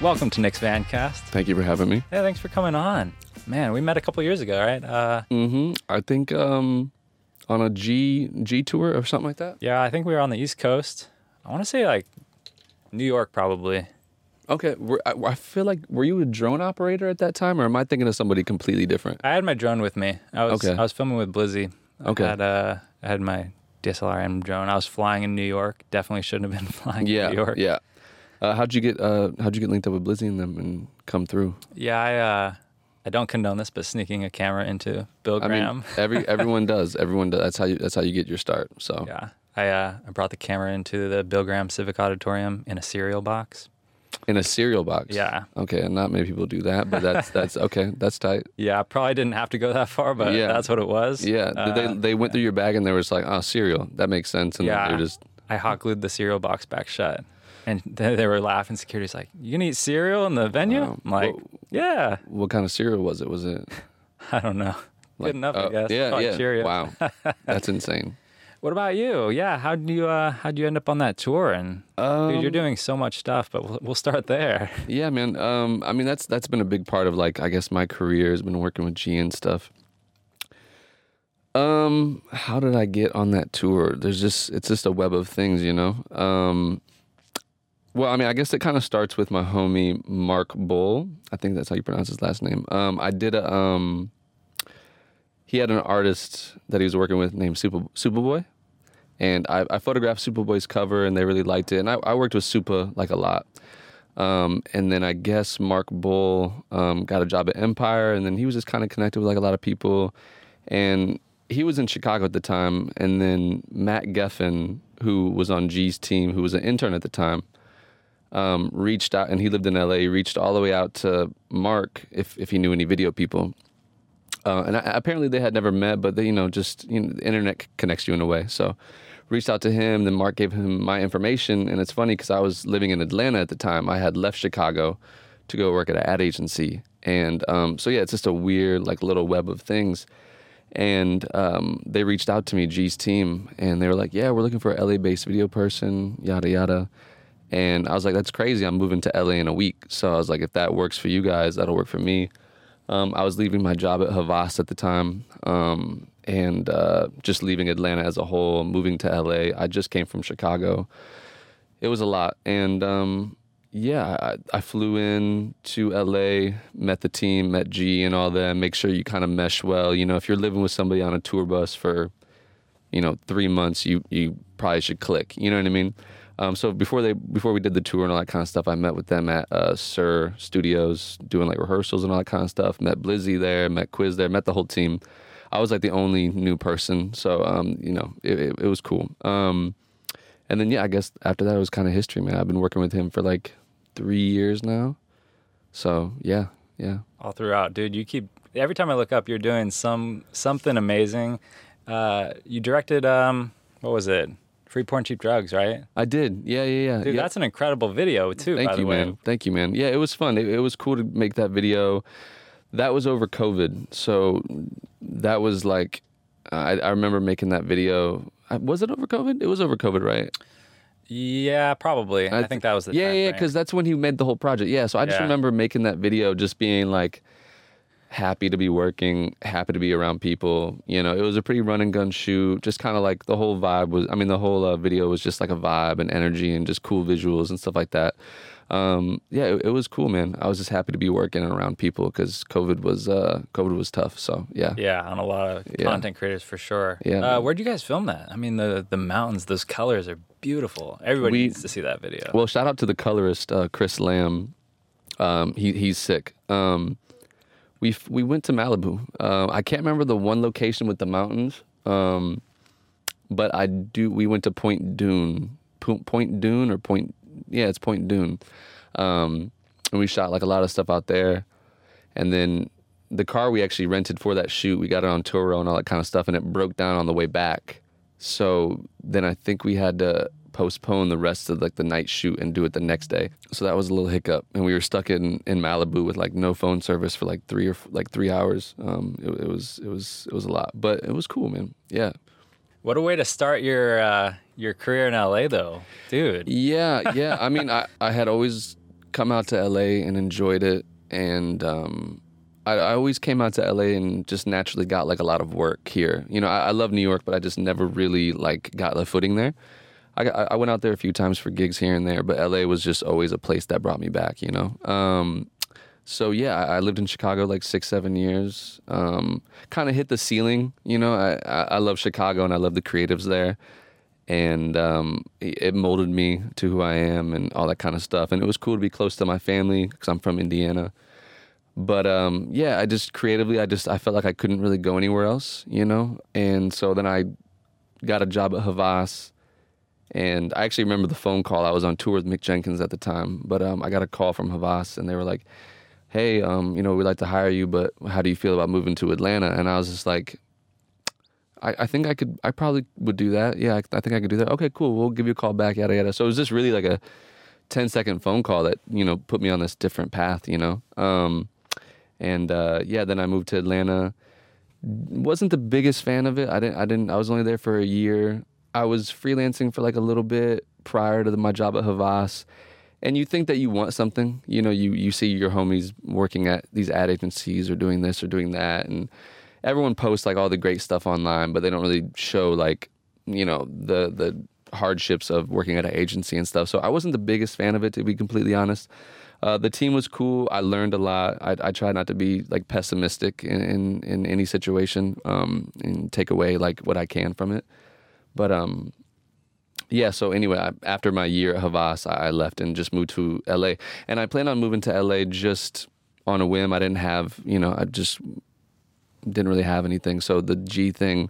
Welcome to Nick's Vancast. Thank you for having me. Hey, thanks for coming on. Man, we met a couple years ago, right? Uh, hmm I think um, on a G G tour or something like that. yeah, I think we were on the East Coast. I want to say like New York, probably. Okay, were, I, I feel like were you a drone operator at that time, or am I thinking of somebody completely different? I had my drone with me. I was Okay. I was filming with Blizzy. Okay. I had, uh, I had my DSLR M drone. I was flying in New York. Definitely shouldn't have been flying yeah, in New York. yeah. Uh, how'd you get uh, How'd you get linked up with Blizzy and them and come through? Yeah, I uh, I don't condone this, but sneaking a camera into Bill Graham. I mean, every everyone does. Everyone does. That's how you That's how you get your start. So yeah, I uh, I brought the camera into the Bill Graham Civic Auditorium in a cereal box. in a cereal box. Yeah. Okay, and not many people do that, but that's that's okay. That's tight. Yeah, probably didn't have to go that far, but Yeah. that's what it was. Yeah. Uh, they they went through your bag and they were just like, oh, cereal. That makes sense. And Yeah. they're just I hot glued the cereal box back shut. And they, they were laughing. Security's like, You gonna eat cereal in the venue? Wow. I'm like, Yeah. what kind of cereal was it? Was it I don't know. like- Good enough, oh, I guess. Yeah, Probably yeah. Cheerios. Wow, that's insane. What about you? Yeah. how do you uh how do you end up on that tour? And dude, you're Um, doing so much stuff, but we'll, we'll start there. Yeah, man. Um, I mean, that's that's been a big part of like I guess my career has been working with G and stuff. Um, how did I get on that tour? There's just it's just a web of things, you know. Um, well, I mean, I guess it kind of starts with my homie Mark Bull. I think that's how you pronounce his last name. Um, I did a um. He had an artist that he was working with named Super Superboy, and I, I photographed Superboy's cover, and they really liked it. And I, I worked with Super like a lot. Um, and then I guess Mark Bull um, got a job at Empire, and then he was just kind of connected with like a lot of people. And he was in Chicago at the time, and then Matt Geffen, who was on G's team, who was an intern at the time, um, reached out, and he lived in LA. Reached all the way out to Mark if if he knew any video people. Uh, and I, apparently they had never met, but they, you know, just you know, the internet connects you in a way. So reached out to him. Then Mark gave him my information, and it's funny because I was living in Atlanta at the time. I had left Chicago to go work at an ad agency, and um, so yeah, it's just a weird like little web of things. And um, they reached out to me, G's team, and they were like, "Yeah, we're looking for a LA-based video person, yada yada." And I was like, "That's crazy! I'm moving to LA in a week." So I was like, "If that works for you guys, that'll work for me." Um, I was leaving my job at Havas at the time, um, and uh, just leaving Atlanta as a whole, moving to LA. I just came from Chicago. It was a lot, and um, yeah, I, I flew in to LA, met the team, met G and all that. Make sure you kind of mesh well. You know, if you're living with somebody on a tour bus for, you know, three months, you you probably should click. You know what I mean? Um, so before they before we did the tour and all that kind of stuff, I met with them at uh, Sir Studios doing like rehearsals and all that kind of stuff. Met Blizzy there, met Quiz there, met the whole team. I was like the only new person, so um, you know it, it, it was cool. Um, and then yeah, I guess after that it was kind of history, man. I've been working with him for like three years now. So yeah, yeah. all throughout, dude. You keep every time I look up, you're doing some something amazing. Uh, you directed um, what was it? Free porn, cheap drugs, right? I did. Yeah, yeah, yeah. Dude, yeah. that's an incredible video too. Thank by the you, man. Thank you, man. Yeah, it was fun. It, it was cool to make that video. That was over COVID, so that was like, I, I remember making that video. I- Was it over COVID? It was over COVID, right? Yeah, probably. I, th- think that was the yeah, yeah, because that's when he made the whole project. Yeah, so I just Yeah. remember making that video, just being like happy to be working, happy to be around people. You know, it was a pretty run and gun shoot. Just kind of like the whole vibe was. I mean, the whole uh, video was just like a vibe and energy and just cool visuals and stuff like that. Um, yeah, it, it was cool, man. I was just happy to be working around people because COVID was uh, COVID was tough. So yeah, Yeah, on a lot of Yeah. content creators for sure. Yeah. Uh, where'd you guys film that? I mean, the the mountains, those colors are beautiful. Everybody We- needs to see that video. Well, shout out to the colorist uh, Chris Lamb. Um, he he's sick. Um, we we went to Malibu. Uh, I can't remember the one location with the mountains, um, but I do. We went to Point Dume, Po- Point Dume or Point. Yeah, it's Point Dume, um, and we shot like a lot of stuff out there. And then the car we actually rented for that shoot, we got it on Turo and all that kind of stuff, and it broke down on the way back. So then I think we had to postpone the rest of like the night shoot and do it the next day. So that was a little hiccup, and we were stuck in in Malibu with like no phone service for like three or like three hours. Um, it, it was it was it was a lot, but it was cool, man. Yeah, what a way to start your uh, your career in LA, though, dude. yeah, yeah. I mean, I I had always come out to LA and enjoyed it, and um, I, I always came out to LA and just naturally got like a lot of work here. You know, I, I love New York, but I just never really like got the footing there. I, I went out there a few times for gigs here and there, but LA was just always a place that brought me back. You know. Um, so yeah, I, lived in Chicago like six, seven years. Um, kind of hit the ceiling, you know. I, I, love Chicago and I love the creatives there, and um, it it molded me to who I am and all that kind of stuff. And it was cool to be close to my family because I'm from Indiana. But um, yeah, I just creatively, I just I felt like I couldn't really go anywhere else, you know. And so then I got a job at Havas. And I actually remember the phone call. I was on tour with Mick Jenkins at the time, but um, I got a call from Havas, and they were like, "Hey, um, you know, we'd like to hire you, but how do you feel about moving to Atlanta?" And I was just like, "I, I think I could. I probably would do that. Yeah, I, I think I could do that. Okay, cool. We'll give you a call back. Yada yada." So it was just really like a 10 second phone call that you know put me on this different path. You know, um, and uh, yeah, then I moved to Atlanta wasn't the biggest fan of it. I didn't. I didn't. I was only there for a year. I was freelancing for like a little bit prior to the, my job at Havas, and you think that you want something. You know, you you see your homies working at these ad agencies or doing this or doing that, and everyone posts like all the great stuff online, but they don't really show like you know the the hardships of working at an agency and stuff. So I wasn't the biggest fan of it, to be completely honest. Uh, the team was cool. I learned a lot. I, I try not to be like pessimistic in, in, in any situation um, and take away like what I can from it. But um, yeah. So anyway, I, after my year at Havas, I, left and just moved to LA. And I plan on moving to LA just on a whim. I didn't have, you know, I just didn't really have anything. So the G thing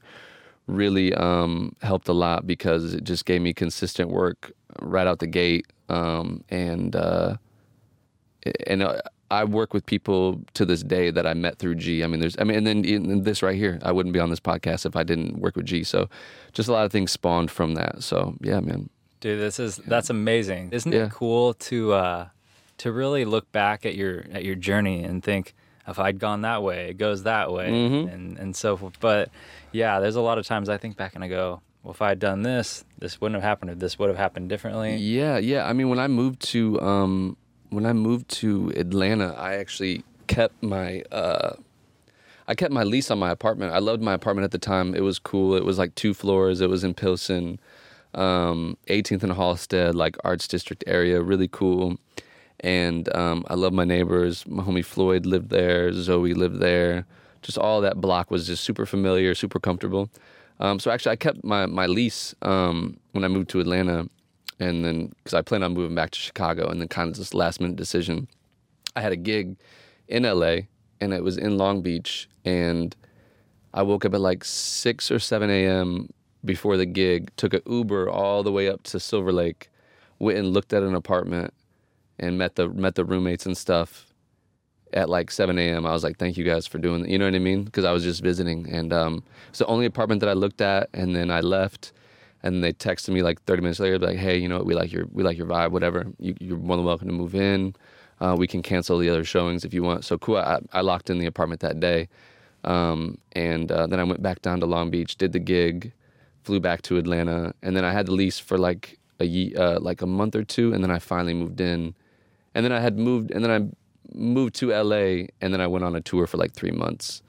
really um, helped a lot because it just gave me consistent work right out the gate. Um, and uh, and uh, I work with people to this day that I met through G. I mean, there's, I mean, and then in this right here, I wouldn't be on this podcast if I didn't work with G. So, just a lot of things spawned from that. So, yeah, man. Dude, this is that's amazing. Isn't Yeah. it cool to uh to really look back at your at your journey and think if I'd gone that way, it goes that way Mhm. and and so forth. But yeah, there's a lot of times I think back and I go, well, if I had done this, this wouldn't have happened or this would have happened differently. Yeah, yeah. I mean, when I moved to um, when I moved to Atlanta, I actually kept my uh, I kept my lease on my apartment. I loved my apartment at the time. It was cool. It was like two floors. It was in Pilsen, um, 18th and Halsted, like Arts District area. Really cool. And um, I love my neighbors. My homie Floyd lived there. Zoe lived there. Just all that block was just super familiar, super comfortable. Um, so actually, I kept my my lease um, when I moved to Atlanta, and then because I planned on moving back to Chicago, and then kind of this last minute decision. I had a gig in LA, and it was in Long Beach, and I woke up at like six or seven a.m. before the gig, took an Uber all the way up to Silver Lake, went and looked at an apartment, and met the met the roommates and stuff. At like 7 a.m., I was like, "Thank you guys for doing that." You know what I mean? Because I was just visiting, and um, it's the only apartment that I looked at, and then I left, and they texted me like 30 minutes later, like, "Hey, you know, what? we like your we like your vibe, whatever. You, you're more than welcome to move in. Uh, we can cancel the other showings if you want." So cool. I, I locked in the apartment that day, um, and uh, then I went back down to Long Beach, did the gig, flew back to Atlanta, and then I had the lease for like a ye- uh, like a month or two, and then I finally moved in, and then I had moved, and then I moved to LA, and then I went on a tour for like three months.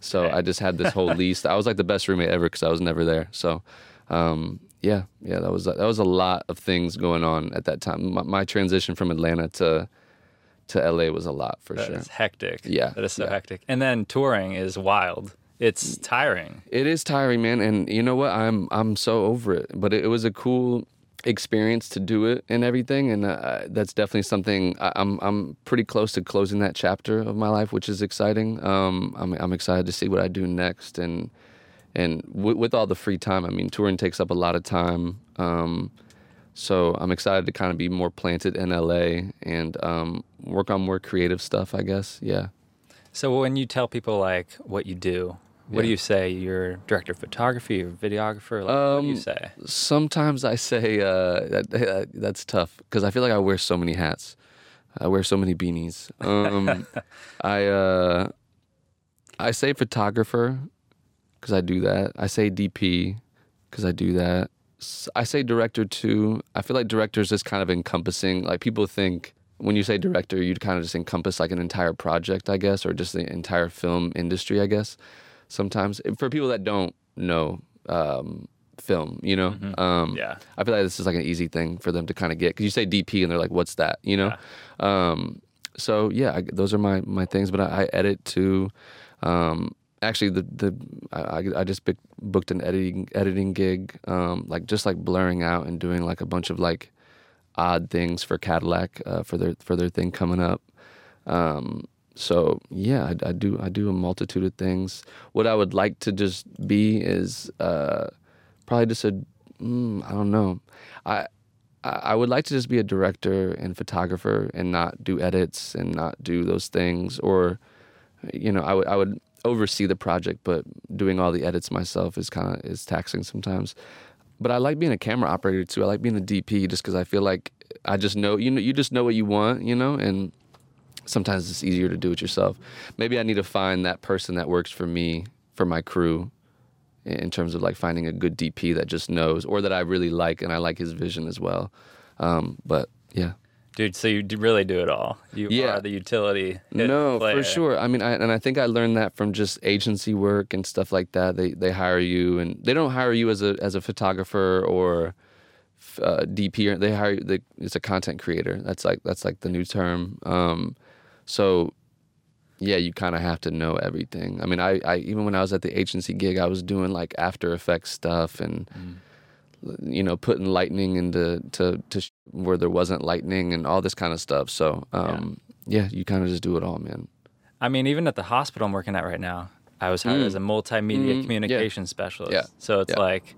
So Okay. I just had this whole lease. I was like the best roommate ever because I was never there. So, um, yeah, yeah, that was that was a lot of things going on at that time. My, my transition from Atlanta to to LA was a lot for That sure. is hectic. Yeah, That is so yeah. hectic. And then touring is wild. It's tiring. It is tiring, man, and you know what? I'm I'm so over it. But it, it was a cool experience to do it and everything, and uh, that's definitely something I, I'm I'm pretty close to closing that chapter of my life, which is exciting. Um, I'm I'm excited to see what I do next, and and w- with all the free time, I mean, touring takes up a lot of time. Um, so I'm excited to kind of be more planted in LA and um, work on more creative stuff. I guess, yeah. So when you tell people like what you do, what do you say? You're director of photography or videographer? Like, what do you Um, say? Sometimes I say uh, that, that that's tough because I feel like I wear so many hats. I wear so many beanies. Um, I uh, I say photographer because I do that. I say DP because I do that. I say director too. I feel like director is just kind of encompassing. Like people think when you say director, you'd kind of just encompass like an entire project, I guess, or just the entire film industry, I guess. Sometimes for people that don't know um, film, you know, um, Yeah. I feel like this is like an easy thing for them to kind of get because you say DP and they're like, "What's that?" You know. Um, so yeah, I, those are my my things. But I, I edit too. Um, actually, the the I, I- just booked, booked an editing editing gig, um, like just like blurring out and doing like a bunch of like odd things for Cadillac uh, for their for their thing coming up. Um, so yeah, I, I do I do a multitude of things. What I would like to just be is uh, probably just a mm, I don't know. I I would like to just be a director and photographer and not do edits and not do those things or you know I would I would oversee the project but doing all the edits myself is kind of is taxing sometimes but I like being a camera operator too I like being a DP just because I feel like I just know you know you just know what you want you know and sometimes it's easier to do it yourself maybe I need to find that person that works for me for my crew in terms of like finding a good DP that just knows or that I really like and I like his vision as well. Um, but yeah. Dude, so you really do it all. You Yeah. are the utility. No, player. for sure. I mean, I, and I think I learned that from just agency work and stuff like that. They they hire you, and they don't hire you as a as a photographer or uh, DP. Or they hire you. They, it's a content creator. That's like that's like the new term. Um, so yeah, you kind of have to know everything. I mean, I, I even when I was at the agency gig, I was doing like After Effects stuff and you know putting lightning into to to sh- where there wasn't lightning and all this kind of stuff. So um, yeah. you kind of just do it all, man. I mean, even at the hospital I'm working at right now, I was hired Mm. as a multimedia Mm, yeah. communication specialist. Yeah. So it's Yeah. like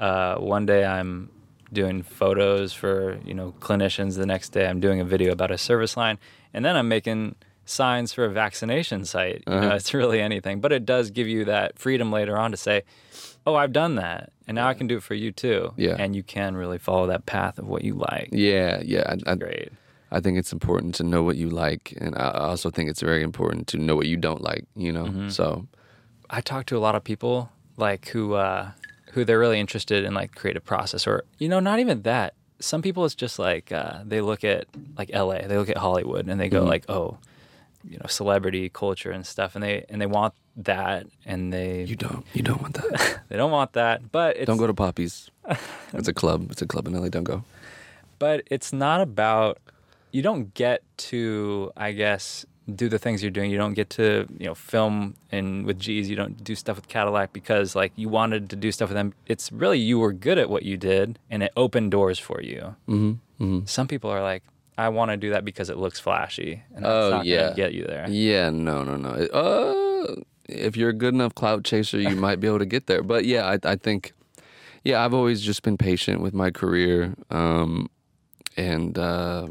uh, one day I'm doing photos for you know clinicians. The next day I'm doing a video about a service line, and then I'm making signs for a vaccination site. You know, Uh-huh. it's really anything, but it does give you that freedom later on to say, "Oh, I've done that, and now I can do it for you too." Yeah. And you can really follow that path of what you like. Yeah, yeah. I, I, Great. I think it's important to know what you like, and I also think it's very important to know what you don't like. You know, Mm-hmm. so I talk to a lot of people like who uh, who they're really interested in like creative process or you know not even that. Some people it's just like uh, they look at like L.A. They look at Hollywood and they go Mhm. like oh, you know celebrity culture and stuff and they and they want that and they you don't you don't want that. they don't want that but it's don't go to poppies It's a club. It's a club in LA. Don't go. but it's not about you don't get to i guess do the things you're doing you don't get to you know film and with g's you don't do stuff with cadillac because like you wanted to do stuff with them it's really you were good at what you did and it opened doors for you hmm hmm some people are like i want to do that because it looks flashy and that's Oh, not yeah. gonna get you there Yeah, no, no, no. Uh, if you're a good enough clout chaser, you might be able to get there. But yeah, I, I think, yeah, I've always just been patient with my career, um, and uh,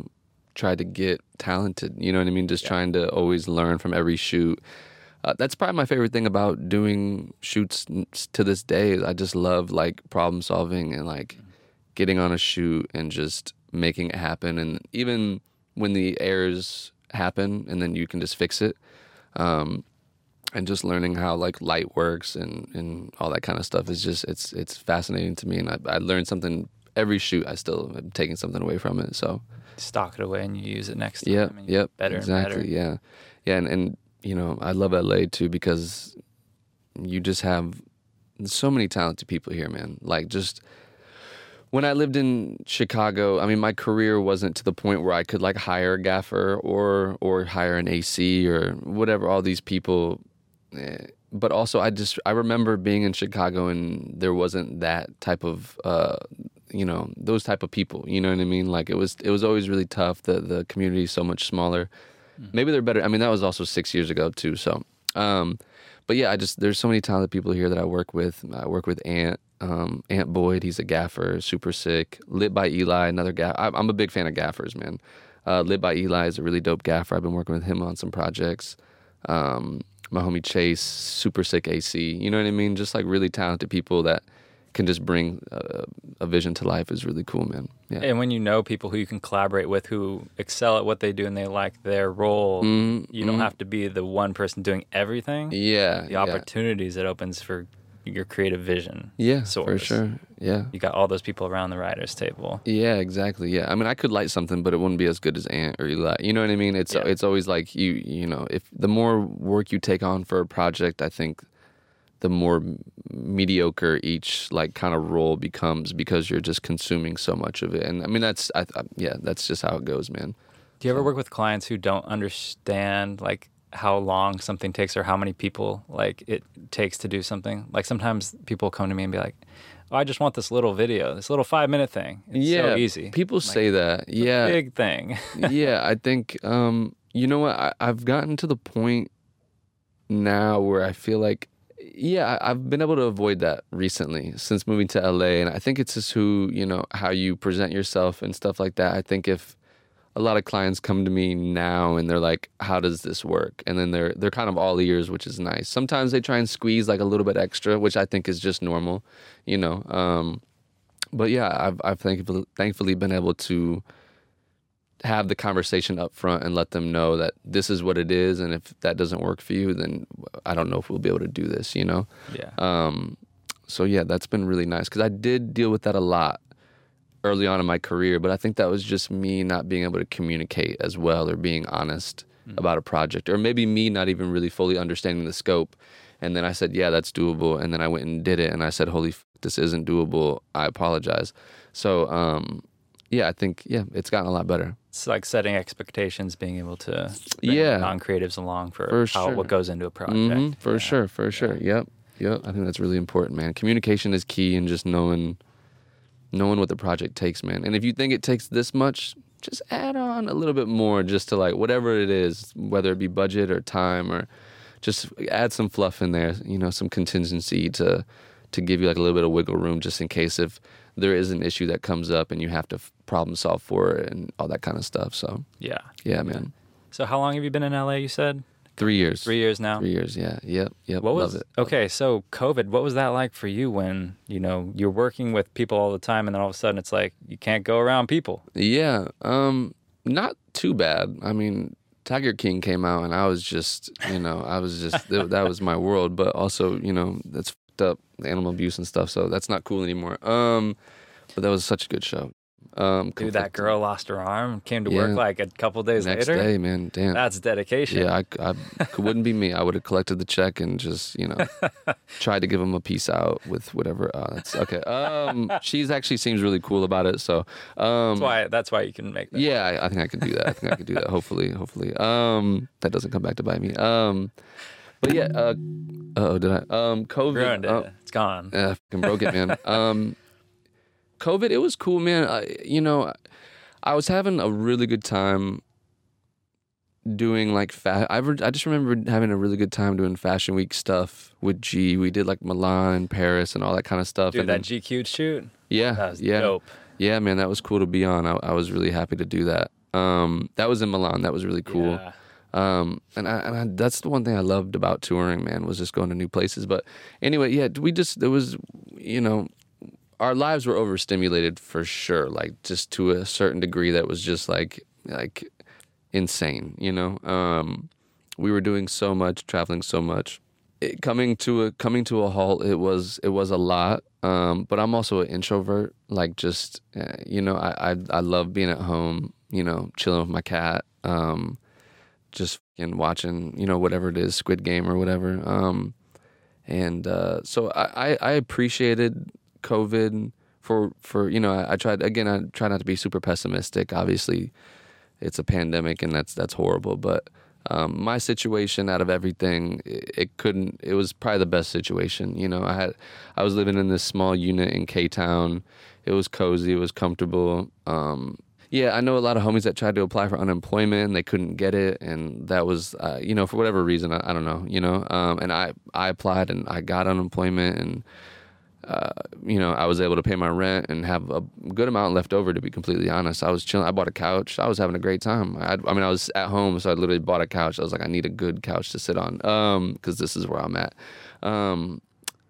tried to get talented. You know what I mean? Just Yeah. trying to always learn from every shoot. Uh, that's probably my favorite thing about doing shoots to this day. I just love like problem solving and like getting on a shoot and just making it happen. And even when the errors happen, and then you can just fix it. Um, and just learning how like light works and, and all that kind of stuff is just it's it's fascinating to me. And I, I learned something every shoot. I still am taking something away from it. So stock it away and you use it next time yep, get better exactly, and better yeah, yeah. And, and you know I love LA too because you just have so many talented people here, man. Like just when I lived in Chicago, I mean, my career wasn't to the point where I could like hire a gaffer or or hire an AC or whatever. All these people, eh, but also I just I remember being in Chicago and there wasn't that type of uh, you know those type of people. You know what I mean? Like it was it was always really tough. The the community is so much smaller. Maybe they're better. I mean, that was also six years ago too. So, um, but yeah, I just there's so many talented people here that I work with. I work with Ant, um, Ant Boyd. He's a gaffer, super sick. Lit by Eli, another. I'm I'm a big fan of gaffers, man. Uh, Lit by Eli is a really dope gaffer. I've been working with him on some projects. Um, my homie Chase, super sick AC. You know what I mean? Just like really talented people that can just bring a, a vision to life is really cool, man. Yeah. And when you know people who you can collaborate with who excel at what they do and they like their role, Mhm, you don't mhm. have to be the one person doing everything. Yeah. The yeah. opportunities it opens for your creative vision. Yeah, for sure. Yeah. You got all those people around the writers table. Yeah, exactly. Yeah, I mean, I could light something, but it wouldn't be as good as Ant or Eli. You know what I mean? It's Yeah. it's always like you you know, if the more work you take on for a project, I think the more mediocre each like kind of role becomes because you're just consuming so much of it. And I mean, that's I, I yeah, that's just how it goes, man. Do you ever work with clients who don't understand like how long something takes or how many people like it takes to do something? Like sometimes people come to me and be like, "Oh, I just want this little video, this little five minute thing. It's yeah, so easy. People say that. Yeah, Big thing. yeah, I think um, you know what I, I've gotten to the point now where I feel like yeah, I've been able to avoid that recently since moving to LA, and I think it's just who you know how you present yourself and stuff like that. I think if a lot of clients come to me now and they're like, "How does this work?" and then they're they're kind of all ears, which is nice. Sometimes they try and squeeze like a little bit extra, which I think is just normal, you know. Um, but yeah, I've I've thankfully thankfully been able to have the conversation up front and let them know that this is what it is and if that doesn't work for you then i don't know if we'll be able to do this you know? Yeah. um, so yeah that's been really nice because i did deal with that a lot early on in my career but i think that was just me not being able to communicate as well or being honest about a project or maybe me not even really fully understanding the scope. And then i said yeah that's doable and then i went and did it and i said holy f- this isn't doable. I apologize. So um, yeah i think yeah it's gotten a lot better It's like setting expectations, being able to bring Yeah. non-creatives along for, For how sure. what goes into a project. Mhm, for Yeah. sure, for sure. Yep, yep. I think that's really important, man. Communication is key, and just knowing, knowing what the project takes, man. And if you think it takes this much, just add on a little bit more, just to like whatever it is, whether it be budget or time, or just add some fluff in there. You know, some contingency to to give you like a little bit of wiggle room, just in case if there is an issue that comes up and you have to problem solve for it and all that kind of stuff. So Yeah. yeah, man. So how long have you been in LA? You said Three years. three years now. Three years. Yeah. Yep. Yep. What Love was it. okay? So COVID, what was that like for you when you know you're working with people all the time, and then all of a sudden it's like you can't go around people? Yeah, um, not too bad. I mean, Tiger King came out, and I was just, you know, I was just that, that was my world. But also, you know, that's fucked up animal abuse and stuff, so that's not cool anymore. Um, but that was such a good show. Um, Dude, that girl lost her arm, came to Yeah. work like a couple days next later. day, man, damn. That's dedication. yeah, I, I wouldn't be me. I would have collected the check and just, you know, tried to give him a peace out with whatever. Uh, that's okay. Um, she's actually seems really cool about it. So, um, That's why. That's why you can make that. Yeah, I, I think I could do that. I think I could do that. Hopefully, hopefully. Um, that doesn't come back to bite me. Um, but yeah. Uh, oh, did I? Um, COVID. Ruined it. oh, It's gone. yeah, fucking broke it, man. um, COVID. It was cool, man. I, you know, I was having a really good time doing like fa- I, re- I just remember having a really good time doing fashion week stuff with G. We did like Milan and Paris and all that kind of stuff. Dude, and that then- GQ shoot. yeah, yeah. dope. Yeah, man, that was cool to be on. I, I was really happy to do that. Um, that was in Milan. That was really cool. Yeah. Um, and I, and I, that's the one thing I loved about touring, man, was just going to new places. But anyway, yeah, we just there was, you know, our lives were overstimulated for sure. Like just to a certain degree, that was just like like insane. You know, um, we were doing so much, traveling so much. It, coming to a coming to a halt, it was it was a lot. Um, but I'm also an introvert. Like just uh, you know, I, I I love being at home. You know, chilling with my cat. Um, just fucking watching, you know, whatever it is, Squid Game or whatever. Um, and uh, so I, I appreciated COVID for for you know I, I tried again I try not to be super pessimistic. Obviously, it's a pandemic and that's that's horrible. But um, my situation out of everything, it, it couldn't. It was probably the best situation. You know, I had I was living in this small unit in K Town. It was cozy. It was comfortable. Um, yeah, I know a lot of homies that tried to apply for unemployment and they couldn't get it, and that was, uh, you know, for whatever reason, I, I don't know, you know. Um, and I I applied and I got unemployment, and uh, you know, I was able to pay my rent and have a good amount left over. To be completely honest, I was chilling. I bought a couch. I was having a great time. I, I mean, I was at home, so I literally bought a couch. I was like, I need a good couch to sit on, um, because this is where I'm at. Um,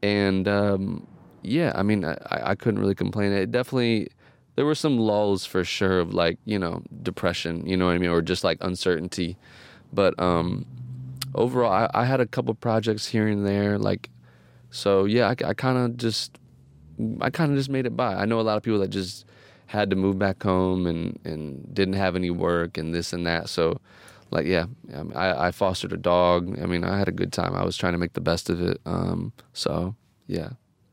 and um, yeah, I mean, I, I couldn't really complain. It definitely there were some lulls for sure of like you know depression, you know what I mean, or just like uncertainty. But um, overall, I, I had a couple projects here and there, like So yeah, I, I kind of just I kind of just made it by. I know a lot of people that just had to move back home and and didn't have any work and this and that. So like yeah, I, I, fostered a dog. I mean, I had a good time. I was trying to make the best of it. Um, so yeah.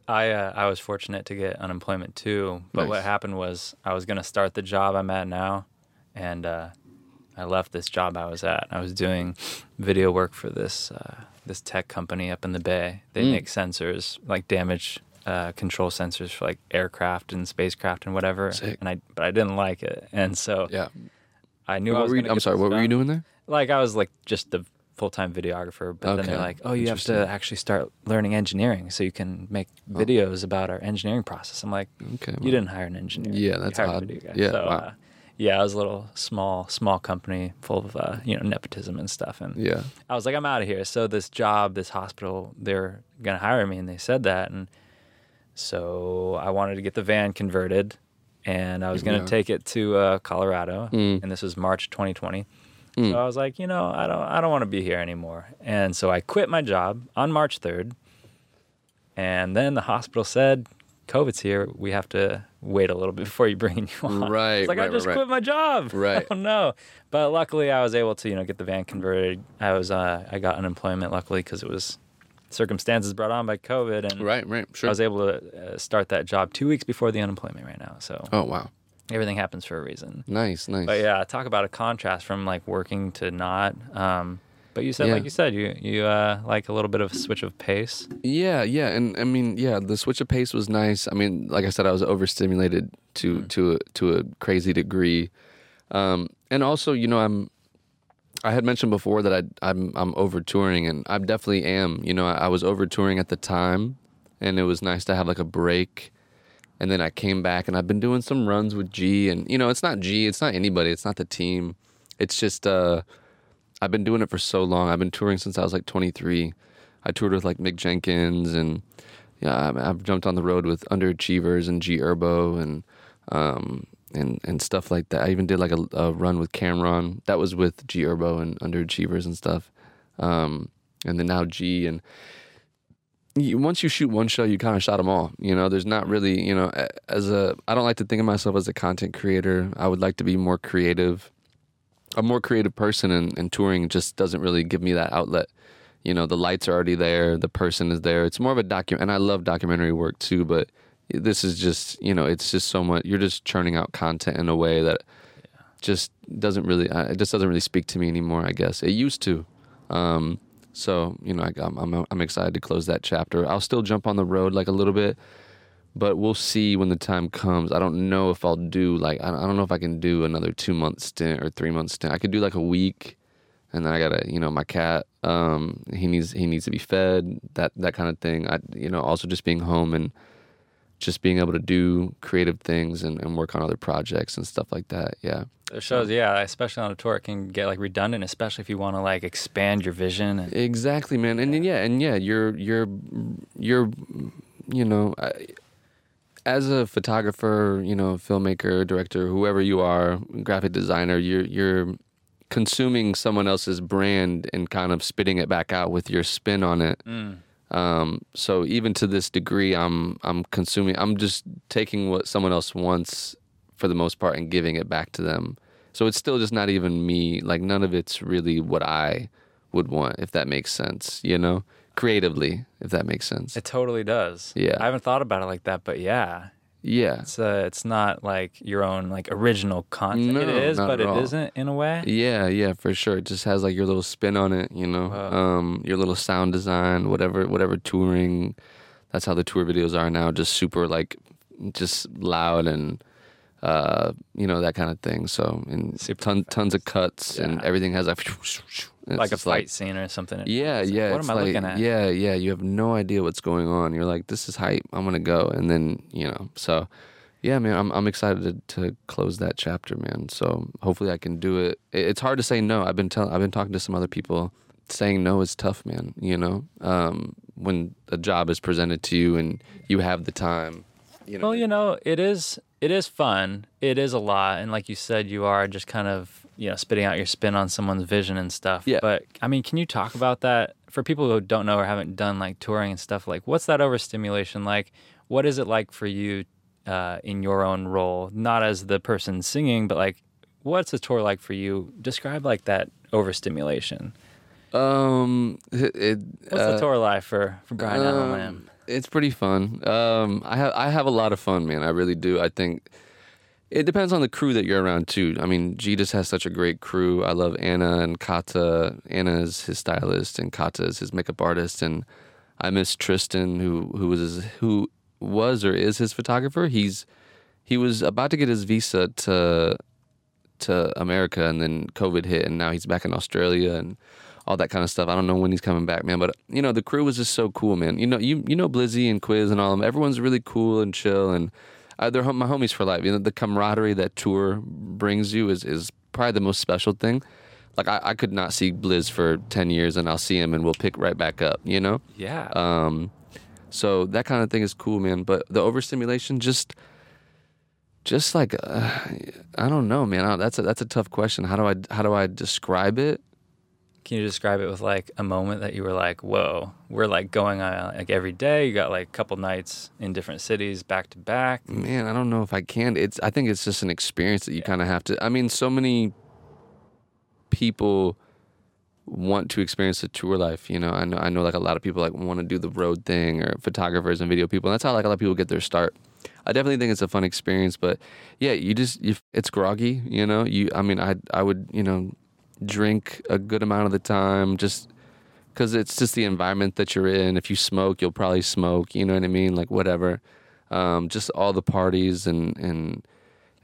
I uh, I was fortunate to get unemployment too, but Nice. what happened was I was gonna start the job I'm at now, and uh, I left this job I was at. I was doing video work for this uh, this tech company up in the Bay. They Mm. make sensors like damage uh, control sensors for like aircraft and spacecraft and whatever. Sick. And I but I didn't like it, and so Yeah. I knew I was you, I'm sorry. What were you doing there? Like I was like just the full time videographer, but then they're like, "Oh, you have to actually start learning engineering so you can make Oh. videos about our engineering process." I'm like, Okay. "You didn't hire an engineer. Yeah, that's odd. video guy." Yeah, So, wow. uh, yeah, I was a little small, small company full of uh, you know nepotism and stuff, and Yeah. I was like, "I'm out of here." So this job, this hospital, they're gonna hire me, and they said that, and so I wanted to get the van converted, and I was gonna Yeah. take it to uh, Colorado, Mm. and this was March 2020. Mm. So I was like, you know, I don't, I don't want to be here anymore, and so I quit my job on March 3rd, and then the hospital said, "COVID's here. We have to wait a little bit before you bring you on." Right, It's like right, I just right. quit my job. Right. Oh no! But luckily, I was able to, you know, get the van converted. I was, uh, I got unemployment luckily because it was circumstances brought on by COVID, and Right. Right. Sure. I was able to uh, start that job two weeks before the unemployment right now. So oh wow. everything happens for a reason. Nice. Nice. But yeah, talk about a contrast from like working to not. Um, but you said, Yeah. like you said, you you uh, like a little bit of a switch of pace. Yeah, yeah, and I mean, yeah, the switch of pace was nice. I mean, like I said, I was overstimulated to Mm. to a, to a crazy degree, um, and also, you know, I'm. I had mentioned before that I, I'm I'm over touring, and I definitely am. You know, I, I was over touring at the time, and it was nice to have like a break. And then I came back, and I've been doing some runs with G, and you know, it's not G, it's not anybody, it's not the team, it's just uh, I've been doing it for so long. I've been touring since I was like 23. I toured with like Mick Jenkins and yeah, I've, jumped on the road with Underachievers and G Herbo and um and and stuff like that. I even did like a, a run with Cameron. That was with G Herbo and Underachievers and stuff. Um and then now G and you, once you shoot one show, you kind of shot them all. You know, there's not really, you know, as a I don't like to think of myself as a content creator. I would like to be more creative a more creative person and, and touring just doesn't really give me that outlet. You know, the lights are already there, the person is there. It's more of a docu and I love documentary work too, but this is just, you know, it's just so much you're just churning out content in a way that just doesn't really uh, it just doesn't really speak to me anymore, I guess. It used to. Um so, you know, I, I'm, I'm I'm excited to close that chapter. I'll still jump on the road like a little bit, but we'll see when the time comes. I don't know if I'll do like I don't, know if I can do another two month stint or three month stint. I could do like a week, and then I gotta you know my cat. Um, he needs he needs to be fed. That that kind of thing. I you know also just being home and just being able to do creative things and, and work on other projects and stuff like that. Yeah. It shows, yeah, especially on a tour, it can get like redundant, especially if you want to like expand your vision. And, Exactly, man. And then, yeah, and yeah, you're you're you're you know, I- as a photographer, you know, filmmaker, director, whoever you are, graphic designer, you're you're consuming someone else's brand and kind of spitting it back out with your spin on it. Mm. Um, so even to this degree, I'm I'm consuming. I'm just taking what someone else wants for the most part and giving it back to them. So it's still just not even me. Like none of it's really what I would want, if that makes sense. You know, creatively, if that makes sense. It totally does. Yeah. I haven't thought about it like that, but yeah, Yeah, it's uh, it's not like your own like original content. it No, is, not but it isn't in a way. yeah, yeah, for sure. It just has like your little spin on it. You know, Wow. um, your little sound design, whatever, whatever touring. That's how the tour videos are now. Just super like, just loud and. Uh, you know that kind of thing. So and Super ton, tons of cuts and everything has like, it's Like a fight scene or something. Yeah, It's like, yeah. What am I like, looking at? Yeah, yeah. You have no idea what's going on. You're like, this is hype. I'm gonna go, and then you know. So, yeah, man. I'm I'm excited to, to close that chapter, man. So hopefully I can do it. It- It's hard to say no. I've been telling. I've been talking to some other people. Saying no is tough, man. You know, um, when a job is presented to you and you have the time. You know. Well, you know, it is it is fun. It is a lot, and like you said, you are just kind of you know spitting out your spin on someone's vision and stuff. Yeah. But I mean, can you talk about that for people who don't know or haven't done like touring and stuff, like what's that overstimulation like? What is it like for you uh, in your own role, not as the person singing, but like what's a tour like for you? Describe like that overstimulation. Um, it, it, What's uh, the tour life for for Bryan Allen um, Lamb? It's pretty fun. Um, I have I have a lot of fun, man. I really do. I think it depends on the crew that you're around too. I mean, just has such a great crew. I love Anna and Kata. Anna is his stylist, and Kata is his makeup artist, and I miss Tristan, who who was his, who was or is his photographer. He's he was about to get his visa to to America, and then COVID hit, and now he's back in Australia and all that kind of stuff. I don't know when he's coming back, man. But you know, the crew was just so cool, man. You know, you you know Blizzy and Quiz and all of them. Everyone's really cool and chill, and uh, they're my homies for life. You know, the camaraderie that tour brings you is is probably the most special thing. Like I, I could not see Blizz for ten years, and I'll see him, and we'll pick right back up. You know. Yeah. Um, so that kind of thing is cool, man. But the overstimulation, just, just like, uh, I don't know, man. I- That's a that's a tough question. How do I how do I describe it? Can you describe it with like a moment that you were like, "Whoa, we're like going on like every day. You got like a couple nights in different cities back to back." Man, I don't know if I can. It's I think it's just an experience that you kind of have to. I mean, so many people want to experience the tour life. You know, I know I know like a lot of people like want to do the road thing or photographers and video people. And that's how like a lot of people get their start. I definitely think it's a fun experience, but yeah, you just you, it's groggy. You know, you I mean I I would you know drink a good amount of the time just because it's just the environment that you're in. If you smoke, you'll probably smoke. You know what I mean? Like whatever. Um, just all the parties and and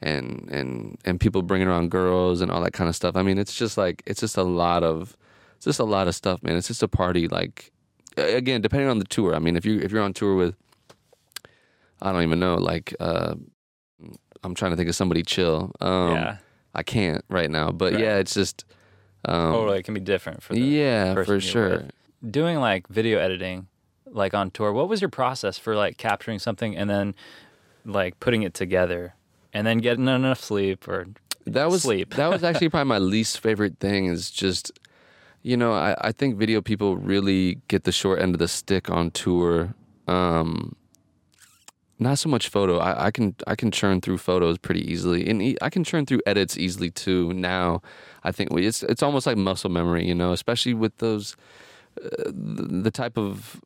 and and and people bringing around girls and all that kind of stuff. I mean, it's just like it's just a lot of it's just a lot of stuff, man. It's just a party. Like again, depending on the tour. I mean, if you if you're on tour with I don't even know, like uh, I'm trying to think of somebody chill. Um, yeah. I can't right now, but Right. yeah, it's just um, Totally, it can be different for the yeah, for sure. doing like video editing like on tour what was your process for like capturing something and then like putting it together and then getting enough sleep or that was sleep. that was actually probably my least favorite thing is just you know I, I think video people really get the short end of the stick on tour um not so much photo. I, I can i can churn through photos pretty easily and e- i can churn through edits easily too now i think it's it's almost like muscle memory you know especially with those uh, the, the type of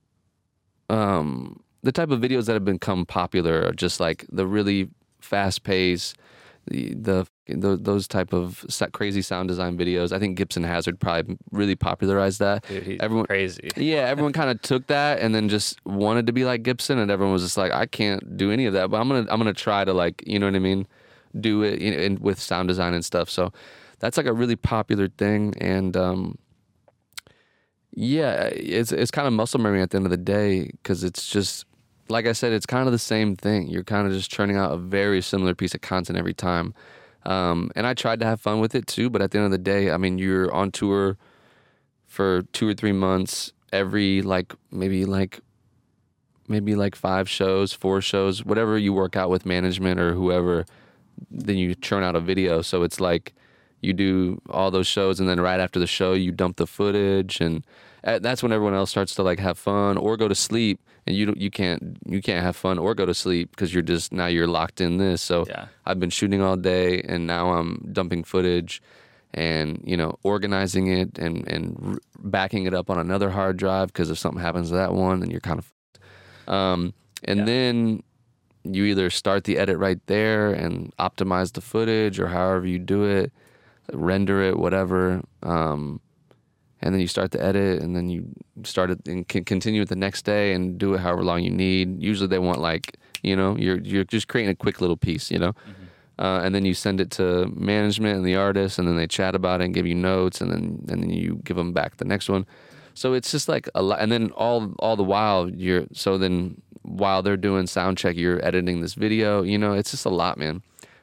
um the type of videos that have become popular are just like the really fast pace the, the the those type of crazy sound design videos. I think Gibson Hazard probably really popularized that. dude, Everyone- crazy Yeah, everyone kind of took that and then just wanted to be like Gibson, and everyone was just like, I can't do any of that, but I'm gonna I'm gonna try to like you know what I mean, do it you know, in, with sound design and stuff. So that's like a really popular thing, and um, yeah, it's it's kind of muscle memory at the end of the day because it's just like I said, it's kind of the same thing. You're kind of just churning out a very similar piece of content every time. Um, and I tried to have fun with it too, but at the end of the day, I mean, you're on tour for two or three months, every like maybe like maybe like five shows, four shows, whatever you work out with management or whoever, then you churn out a video. So it's like you do all those shows, and then right after the show, you dump the footage, and uh, that's when everyone else starts to like have fun or go to sleep, and you you can't you can't have fun or go to sleep because you're just now you're locked in this. So yeah I've been shooting all day, and now I'm dumping footage, and you know organizing it and and r- backing it up on another hard drive because if something happens to that one, then you're kind of. Um, and Yeah. then you either start the edit right there and optimize the footage, or however you do it, render it, whatever. Um, and then you start the edit, and then you start it and can continue it the next day and do it however long you need. Usually they want like you know you're you're just creating a quick little piece, you know. Uh, and then you send it to management and the artist, and then they chat about it and give you notes, and then and then you give them back the next one. So it's just like a lot, and then all all the while you're so then while they're doing sound check, you're editing this video. You know, it's just a lot, man.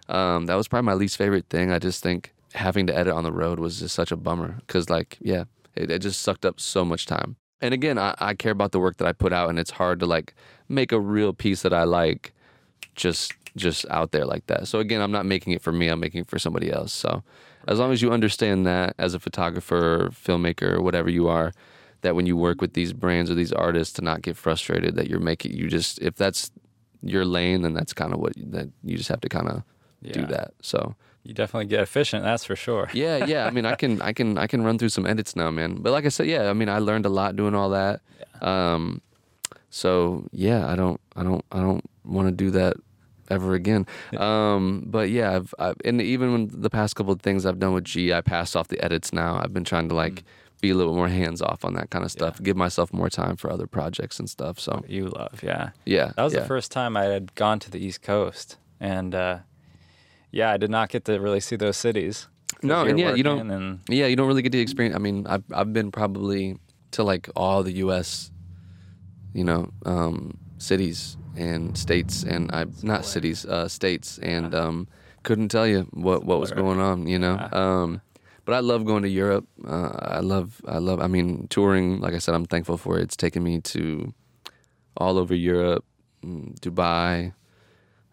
Um, that was probably my least favorite thing. I just think having to edit on the road was just such a bummer because, like, yeah, it, it just sucked up so much time. And again, I, I care about the work that I put out, and it's hard to like make a real piece that I like just just out there like that. So again, I'm not making it for me. I'm making it for somebody else. So as long as you understand that as a photographer, or filmmaker, or whatever you are, that when you work with these brands or these artists to not get frustrated that you're making you just if that's your lane then that's kind of what that you just have to kind of do that so You definitely get efficient, that's for sure. yeah yeah i mean i can i can i can run through some edits now man but like i said yeah i mean i learned a lot doing all that Yeah. um so yeah i don't i don't i don't want to do that ever again um but yeah i've, I've and even when the past couple of things i've done with g i passed off the edits now i've been trying to like be a little more hands off on that kind of stuff give myself more time for other projects and stuff so You love, yeah. yeah That was yeah. the first time I had gone to the East Coast, and uh, yeah, I did not get to really see those cities. No, and yeah, you don't- And, Yeah, you don't really get to experience. I mean, I've I've been probably to like all the U.S. You know, um, cities and states, and I not cities, uh, states, and um, couldn't tell you what what was going on. You know, um, but I love going to Europe. Uh, I love I love. I mean, touring. Like I said, I'm thankful for it. It's taken me to all over Europe, mm, Dubai.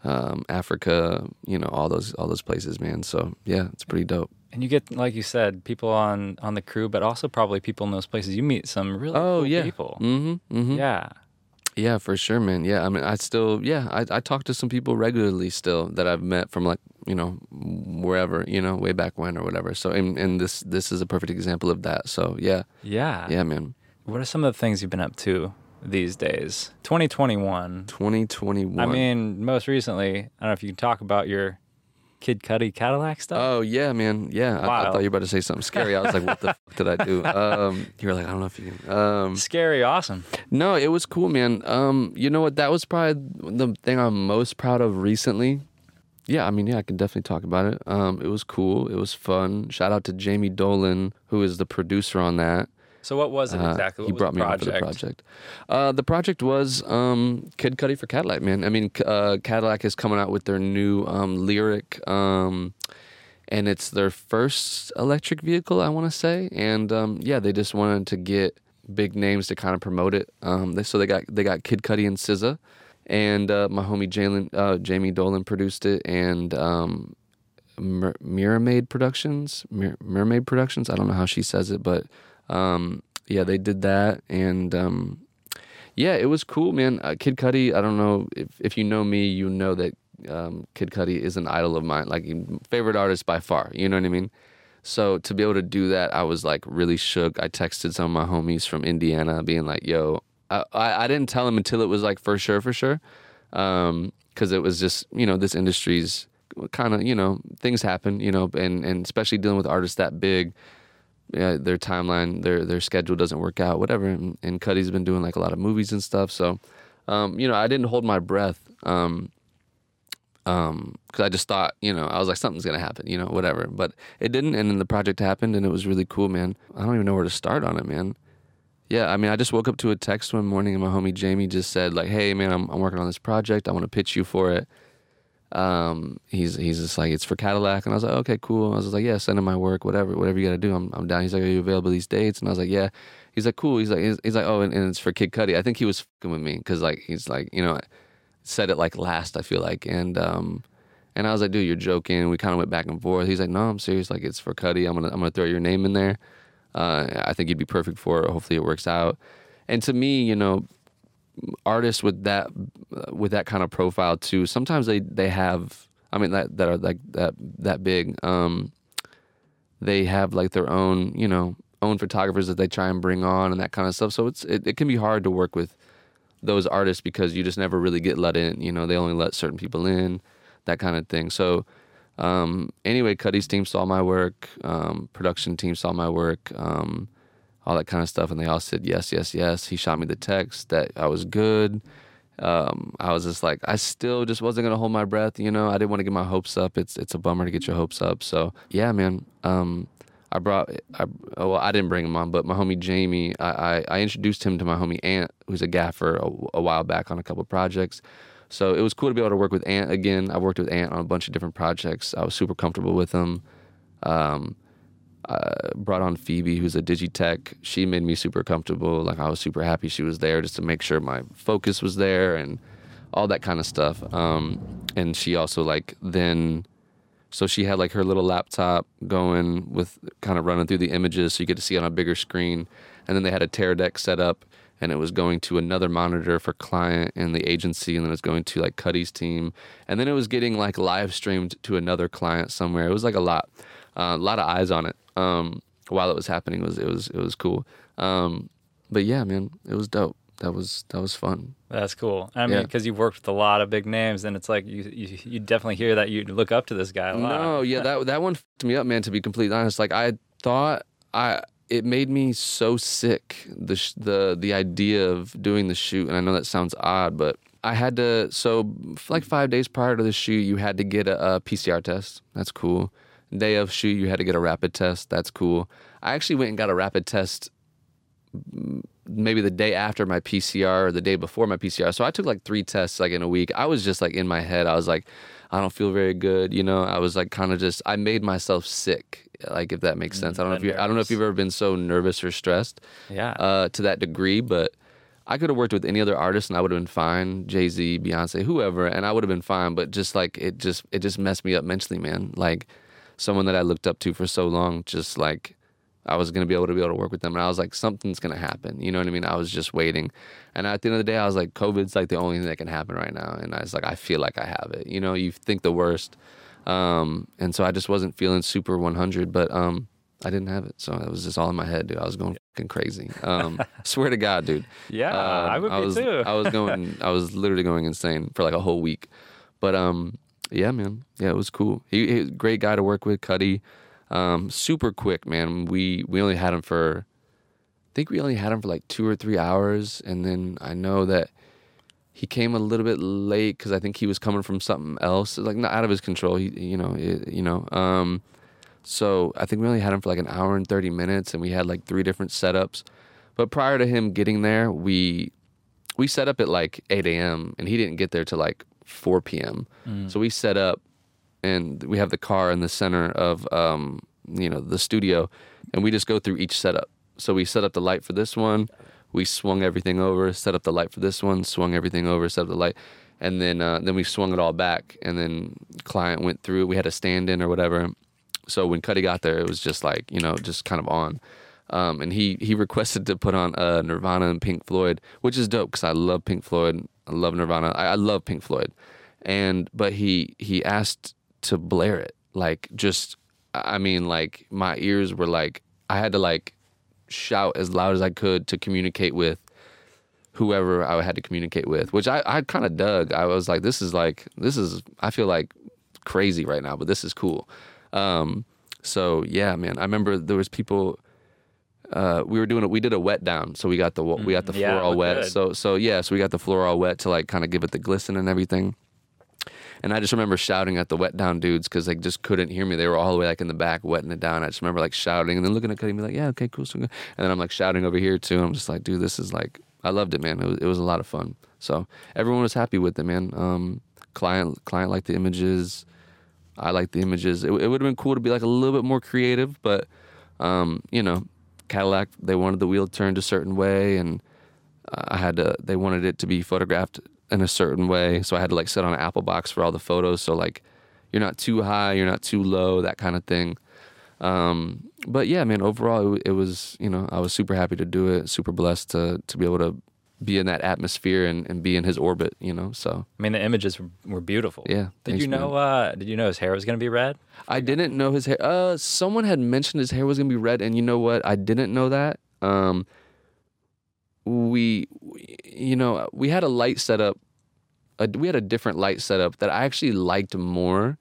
Um, Africa, you know, all those all those places, man. So yeah, it's pretty dope. and you get, like you said, people on on the crew, but also probably people in those places. You meet some really Oh cool yeah, people. Mm-hmm, mm-hmm. Yeah, Yeah, for sure, man. Yeah, I mean, I still, yeah, I, I talk to some people regularly still that I've met from like, you know, wherever, you know, way back when or whatever. So, and, and this this is a perfect example of that. So, yeah, yeah, yeah, man. What are some of the things you've been up to these days? 2021. 2021. I mean, most recently, I don't know if you can talk about your Kid Cudi Cadillac stuff. Oh yeah, man. Yeah, I, I thought you were about to say something scary. I was like, "What the fuck did I do?" Um, you were like, "I don't know if you can." Um, Scary, awesome. No, it was cool, man. Um, you know what? That was probably the thing I'm most proud of recently. Yeah, I mean, yeah, I can definitely talk about it. Um, it was cool. It was fun. Shout out to Jamie Dolan, who is the producer on that. So what was it Uh, exactly? What he brought me for the project. Uh, the project was um, Kid Cudi for Cadillac, man. I mean, uh, Cadillac is coming out with their new um, Lyriq, um, and it's their first electric vehicle, I want to say. And um, yeah, they just wanted to get big names to kind of promote it. Um, they, so they got they got Kid Cudi and SZA, and uh, my homie Jalen, uh, Jamie Dolan produced it, and um, Mer- Mermaid Productions, Mer- Mermaid Productions. I don't know how she says it, but um, yeah, they did that, and um, yeah, it was cool, man. Uh, Kid Cudi. I don't know if if you know me, you know that um, Kid Cudi is an idol of mine, like favorite artist by far. You know what I mean? So to be able to do that, I was like really shook. I texted some of my homies from Indiana, being like, "Yo," I I, I didn't tell them until it was like for sure, for sure, because it was just you know this industry's kind of you know things happen, you know, and and especially dealing with artists that big yeah, their timeline, their their schedule doesn't work out, whatever. And, and Cudi's been doing like a lot of movies and stuff, so um, you know, I didn't hold my breath, um, um, because I just thought, you know, I was like something's gonna happen, you know, whatever. But it didn't, and then the project happened, and it was really cool, man. I don't even know where to start on it, man. Yeah, I mean, I just woke up to a text one morning, and my homie Jamie just said like, "Hey, man, I'm I'm working on this project. I want to pitch you for it." Um, he's he's just like it's for Cadillac, and I was like, okay, cool. I was like, yeah, send him my work, whatever, whatever you got to do. I'm I'm down. He's like, are you available these dates? And I was like, yeah. He's like, cool. He's like, he's, he's like, oh, and, and it's for Kid Cudi. I think he was fucking with me because like he's like, you know, said it like last. I feel like, and um, and I was like, dude, you're joking. We kind of went back and forth. He's like, no, I'm serious. Like it's for Cudi. I'm gonna I'm gonna throw your name in there. Uh, I think you'd be perfect for it. Hopefully it works out. And to me, you know, artists with that with that kind of profile too sometimes they they have i mean that that are like that that big um they have like their own you know own photographers that they try and bring on and that kind of stuff. So it's it, it can be hard to work with those artists because you just never really get let in you know they only let certain people in that kind of thing. So um anyway Cudi's team saw my work um production team saw my work um all that kind of stuff. And they all said yes, yes, yes. He shot me the text that I was good. Um, I was just like, I still just wasn't gonna hold my breath. You know, I didn't want to get my hopes up. It's it's a bummer to get your hopes up. So yeah, man. Um, I brought, I, well, I didn't bring him on, but my homie Jamie, I, I, I introduced him to my homie Ant, who's a gaffer, a, a while back on a couple projects. So it was cool to be able to work with Ant again. I worked with Ant on a bunch of different projects. I was super comfortable with him. Um, uh, brought on Phoebe, who's a Digitech. She made me super comfortable. Like I was super happy she was there just to make sure my focus was there and all that kind of stuff. Um, and she also like then So she had like her little laptop going with kind of running through the images so you get to see on a bigger screen. And then they had a Teradek set up and it was going to another monitor for client and the agency and then it was going to like Cudi's team. And then it was getting like live streamed to another client somewhere. It was like a lot. Uh, a lot of eyes on it. Um, while it was happening it was it was it was cool. Um, but yeah, man, it was dope. That was that was fun. That's cool. I mean, Yeah. because you've worked with a lot of big names, and it's like you, you you definitely hear that you look up to this guy a lot. No, yeah, that that one fucked me up, man. To be completely honest, like I thought I it made me so sick the sh- the the idea of doing the shoot, and I know that sounds odd, but I had to. So like five days prior to the shoot, you had to get a, a PCR test. That's cool. Day of shoot, you had to get a rapid test. That's cool. I actually went and got a rapid test maybe the day after my PCR or the day before my PCR. So I took like three tests like in a week. I was just like in my head, I was like, I don't feel very good. You know, I was like kind of just, I made myself sick. Like if that makes sense. I don't know if you, I don't know if you've ever been so nervous or stressed Yeah. uh, to that degree, but I could have worked with any other artist and I would have been fine. Jay Z, Beyonce, whoever, and I would have been fine. But just like it, just it just messed me up mentally, man. Like someone that I looked up to for so long, just like I was gonna be able to be able to work with them, and I was like, something's gonna happen. You know what I mean? I was just waiting, and at the end of the day, I was like, COVID's like the only thing that can happen right now, and I was like, I feel like I have it. You know, you think the worst, um, and so I just wasn't feeling super 100, but um, I didn't have it, so it was just all in my head, dude. I was going fucking crazy. Um, swear to God, dude. yeah, Uh, I would be was, too. I was going. I was literally going insane for like a whole week. But um, yeah, man. Yeah, it was cool. He, he was a great guy to work with, Cudi. Um, super quick, man. We we only had him for, I think we only had him for like two or three hours, and then I know that he came a little bit late because I think he was coming from something else, like not out of his control. He, you know, it, you know. Um, so I think we only had him for like an hour and thirty minutes, and we had like three different setups. But prior to him getting there, we we set up at like eight a.m. and he didn't get there till like four p.m. So we set up, and we have the car in the center of um, you know the studio, and we just go through each setup. So we set up the light for this one, we swung everything over, set up the light for this one, swung everything over, set up the light, and then uh, then we swung it all back, and then client went through. We had a stand in or whatever. So when Cudi got there, it was just like you know just kind of on. Um, and he he requested to put on uh, Nirvana and Pink Floyd, which is dope because I love Pink Floyd. I love Nirvana. I, I love Pink Floyd, and but he he asked to blare it like just I mean like my ears were like I had to like shout as loud as I could to communicate with whoever I had to communicate with, which I, I kind of dug. I was like, this is like, this is, I feel like crazy right now, but this is cool. Um, so yeah, man, I remember there was people, uh, we were doing it. We did a wet down, so we got the we got the yeah, floor all wet. good. So so yeah, so we got the floor all wet to like kind of give it the glisten and everything. And I just remember shouting at the wet down dudes because they just couldn't hear me. They were all the way like in the back wetting it down. I just remember like shouting and then looking at Cudi and be like, "Yeah, okay, cool, so good." And then I'm like shouting over here too. I'm just like, "Dude, this is like, I loved it, man. It was, it was a lot of fun." So everyone was happy with it, man. Um, client client liked the images. I liked the images. It, it would have been cool to be like a little bit more creative, but um, you know, Cadillac they wanted the wheel turned a certain way, and I had to. They wanted it to be photographed in a certain way, so I had to like sit on an Apple box for all the photos. So like, you're not too high, you're not too low, that kind of thing. Um, but yeah, man, overall it, it was you know I was super happy to do it, super blessed to to be able to be in that atmosphere and, and be in his orbit, you know. So I mean, the images were, were beautiful. yeah, Did thanks, you know? Uh, did you know his hair was gonna be red? I didn't know his hair. Uh, someone had mentioned his hair was gonna be red, and you know what? I didn't know that. Um, we, we- you know, we had a light setup. Uh, we had a different light setup that I actually liked more.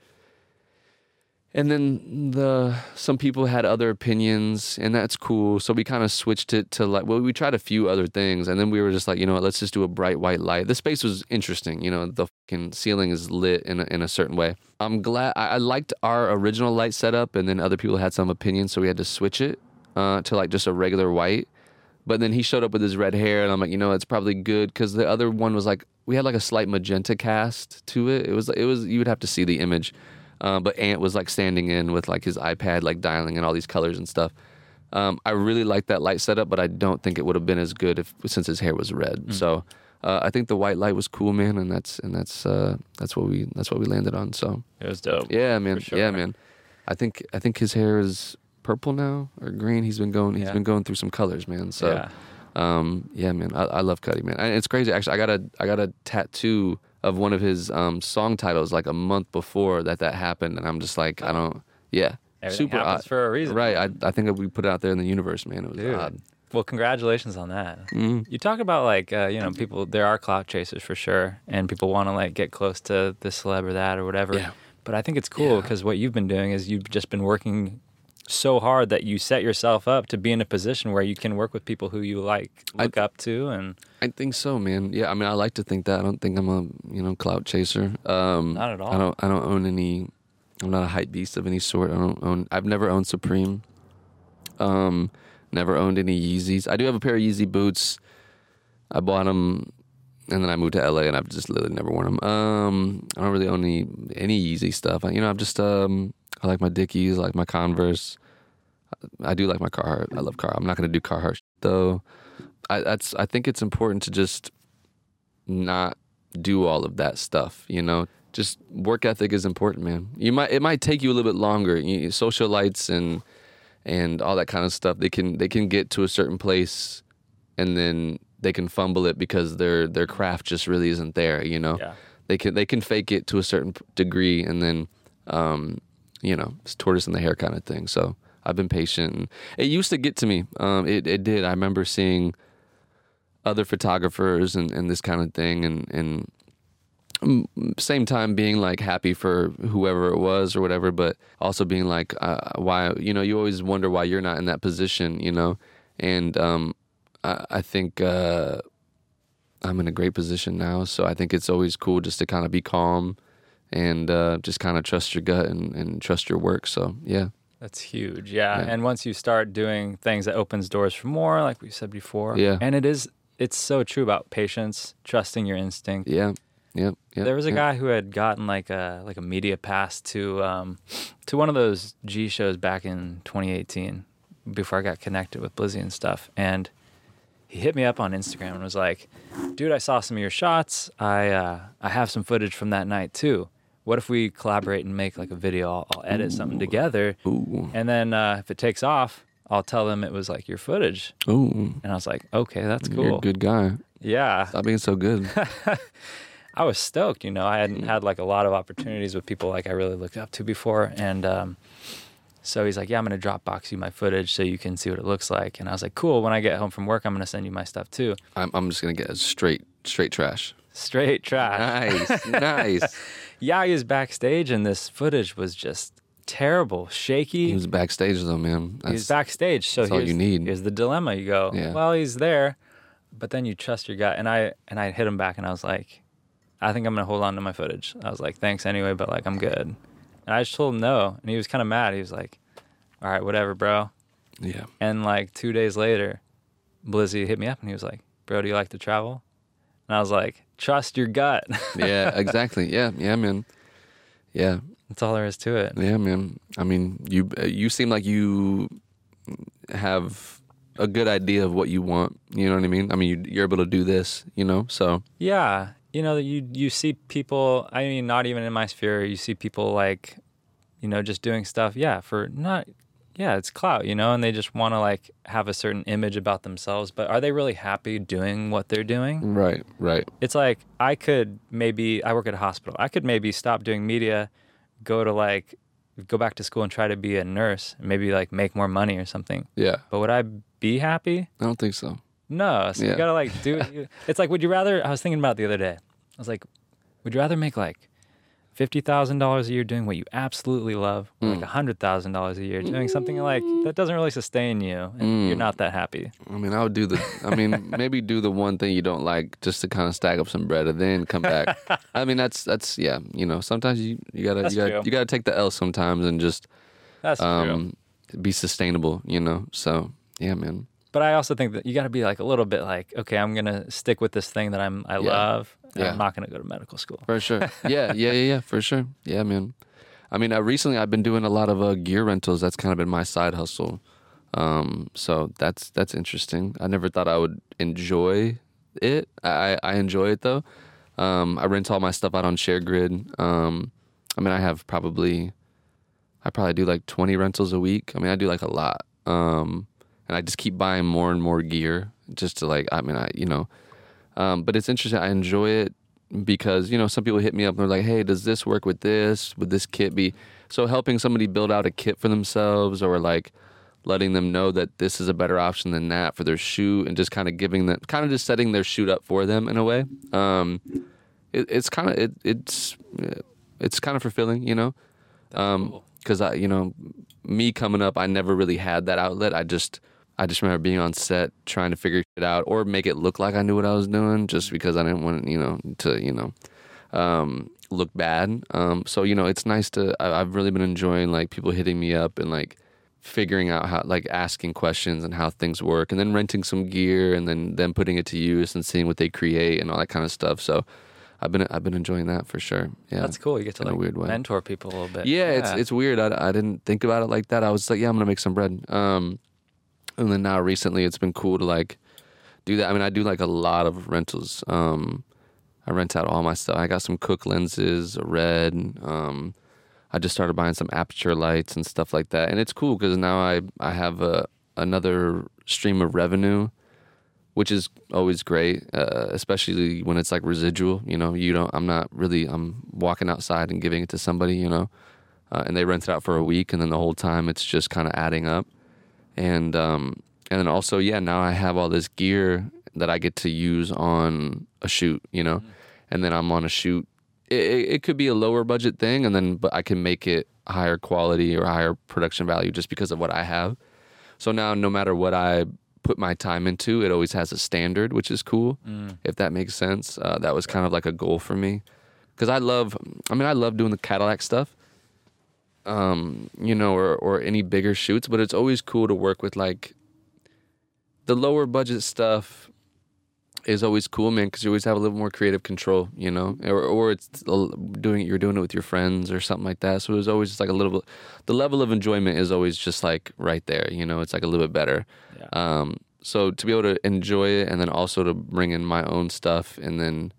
And then the some people had other opinions, and that's cool. So we kind of switched it to like well, we tried a few other things, and then we were just like, you know what, let's just do a bright white light. The space was interesting, you know, the fucking ceiling is lit in a, in a certain way. I'm glad I, I liked our original light setup, and then other people had some opinions, so we had to switch it uh, to like just a regular white. But then he showed up with his red hair, and I'm like, you know, it's probably good because the other one was like we had like a slight magenta cast to it. It was it was you would have to see the image, uh, but Ant was like standing in with like his iPad, like dialing in all these colors and stuff. Um, I really liked that light setup, but I don't think it would have been as good if since his hair was red. So uh, I think the white light was cool, man, and that's and that's uh, that's what we that's what we landed on. So It was dope. yeah, man, sure. yeah, man. I think I think his hair is purple now or green. He's been going he's Yeah. been going through some colors, man. So yeah. um, yeah, man, I, I love Cudi, man. And it's crazy. Actually, I got a I got a tattoo of one of his um, song titles like a month before that that happened, and I'm just like, I don't, yeah, Everything super happens odd. for a reason. Right. I I think we put it out there in the universe, man. It was Dude. odd. Well, congratulations on that. Mhm. You talk about like uh, you know people. There are clout chasers for sure, and people want to like get close to this celeb or that or whatever. Yeah. But I think it's cool Yeah. because what you've been doing is you've just been working so hard that you set yourself up to be in a position where you can work with people who you like I- look up to and I think so, man. Yeah, I mean, I like to think that. I don't think I'm a you know clout chaser. Um, Not at all. I don't. I don't own any. I'm not a hype beast of any sort. I don't own. I've never owned Supreme. Um, never owned any Yeezys. I do have a pair of Yeezy boots. I bought them, and then I moved to LA, and I've just literally never worn them. Um, I don't really own any any Yeezy stuff. I, you know, I'm just um, I like my Dickies, I like my Converse. I do like my Carhartt. I love Carhartt. I'm not gonna do Carhartt though. I that's I think it's important to just not do all of that stuff. You know, just work ethic is important, man. You might it might take you a little bit longer. You, socialites and and all that kind of stuff. They can they can get to a certain place, and then they can fumble it because their their craft just really isn't there. You know, yeah. they can they can fake it to a certain degree, and then um, you know it's tortoise in the hare kind of thing. So I've been patient. It used to get to me. Um, it it did. I remember seeing other photographers and, and this kind of thing, and and same time being like happy for whoever it was or whatever, but also being like uh, why you know you always wonder why you're not in that position, you know, and um, I, I think. Uh, I'm in a great position now. So I think it's always cool just to kind of be calm and uh, just kind of trust your gut and, and trust your work. So yeah, That's huge. Yeah. Yeah. And once you start doing things that opens doors for more, like we said before. Yeah. And it is it's so true about patience, trusting your instinct. yeah, yeah, yeah. there was a yeah. guy who had gotten like a like a media pass to um to one of those G shows back in 2018 before I got connected with Blizzy and stuff. And he hit me up on Instagram and was like, "Dude, I saw some of your shots. I uh, I have some footage from that night too. What if we collaborate and make like a video? I'll, I'll edit something together, Ooh, and then uh, if it takes off, I'll tell them it was like your footage." ooh, And I was like, "Okay, that's you're a cool. good guy. Yeah, Stop being so good. I was stoked. You know, I Mm. hadn't had like a lot of opportunities with people like I really looked up to before, and um, so he's like, "Yeah, I'm gonna Dropbox you my footage so you can see what it looks like." And I was like, "Cool. When I get home from work, I'm gonna send you my stuff too." I'm, I'm just gonna get straight, straight trash. Straight trash. Nice, nice. Yeah, he was backstage, and this footage was just terrible, shaky. He was backstage though, man. He was backstage. So that's all here's, you need. here's the dilemma. You go, Yeah. well, he's there, but then you trust your gut. And I and I hit him back, and I was like, I think I'm gonna hold on to my footage. I was like, thanks anyway, but like I'm good. And I just told him no, and he was kind of mad. He was like, all right, whatever, bro. Yeah, And like two days later, Blizzy hit me up, and he was like, bro, do you like to travel? And I was like, trust your gut. yeah, exactly. Yeah, yeah, man. Yeah, That's all there is to it. yeah, man. I mean, you uh, you seem like you have a good idea of what you want. You know what I mean? I mean, you, you're able to do this. You know, so Yeah, you know, you you see people. I mean, not even in my sphere. You see people like, you know, just doing stuff. Yeah, for not. Yeah, it's clout, you know, and they just want to like have a certain image about themselves. But are they really happy doing what they're doing? right, right. It's like I could maybe I work at a hospital. I could maybe stop doing media, go to like go back to school and try to be a nurse, and maybe like make more money or something. Yeah, But would I be happy? I don't think so. No, so you gotta like do. It's like, would you rather? I was thinking about the other day. I was like, would you rather make like fifty thousand dollars a year doing what you absolutely love, Mm. like a hundred thousand dollars a year doing something like that doesn't really sustain you, and Mm. you're not that happy? I mean, I would do the. I mean, maybe do the one thing you don't like just to kind of stack up some bread and then come back. I mean, that's that's yeah. You know, sometimes you you gotta That's you gotta true. you gotta take the L sometimes and just That's true. um be sustainable. You know, so yeah, man. But I also think that you got to be like a little bit like, okay, I'm gonna stick with this thing that I'm I Yeah. love. Yeah. I'm not gonna go to medical school. For sure. Yeah, yeah, yeah, yeah, for sure. Yeah, man. I mean, uh, recently I've been doing a lot of uh, gear rentals. That's kind of been my side hustle. Um, so that's that's interesting. I never thought I would enjoy it. I I enjoy it though. Um, I rent all my stuff out on ShareGrid. Um, I mean, I have probably, I probably do like 20 rentals a week. I mean, I do like a lot. Um, and I just keep buying more and more gear just to like, I mean, I, you know, um, but it's interesting. I enjoy it because, you know, some people hit me up and they're like, hey, does this work with this? Would this kit be? So helping somebody build out a kit for themselves or like letting them know that this is a better option than that for their shoot and just kind of giving them, kind of just setting their shoot up for them in a way. Um, it, it's kind of, it, it's, it's kind of fulfilling, you know? Um, cause I, you know, me coming up, I never really had that outlet. I just, I just remember being on set trying to figure it out or make it look like I knew what I was doing just because I didn't want, you know, to, you know, um, look bad. Um, so, you know, it's nice to, I, I've really been enjoying like people hitting me up and like figuring out how, like asking questions and how things work and then renting some gear and then them putting it to use and seeing what they create and all that kind of stuff. So, I've been I've been enjoying that for sure. Yeah, That's cool. You get to like weird way. mentor people a little bit. Yeah, it's it's weird. I, I didn't think about it like that. I was like, yeah, I'm gonna make some bread. Um, and then now recently, it's been cool to like do that. I mean, I do like a lot of rentals. Um, I rent out all my stuff. I got some Cooke lenses, a red. Um, I just started buying some Aputure lights and stuff like that, and it's cool because now I I have a another stream of revenue which is always great, uh, especially when it's like residual. You know, you don't. I'm not really. I'm walking outside and giving it to somebody. You know, uh, and they rent it out for a week, and then the whole time it's just kind of adding up. And um, and then also, yeah, now I have all this gear that I get to use on a shoot. You know, and then I'm on a shoot. It, it, it could be a lower budget thing, and then but I can make it higher quality or higher production value just because of what I have. So now, no matter what I put my time into, it always has a standard, which is cool. If that makes sense, uh, that was kind of like a goal for me because I love. I mean, I love doing the Cadillac stuff, um, you know, or or any bigger shoots. But it's always cool to work with like the lower budget stuff. Is always cool, man, because you always have a little more creative control, you know, or or it's doing you're doing it with your friends or something like that. So it's always just like a little bit. The level of enjoyment is always just like right there, you know. It's like a little bit better. Yeah. Um, so to be able to enjoy it and then also to bring in my own stuff and then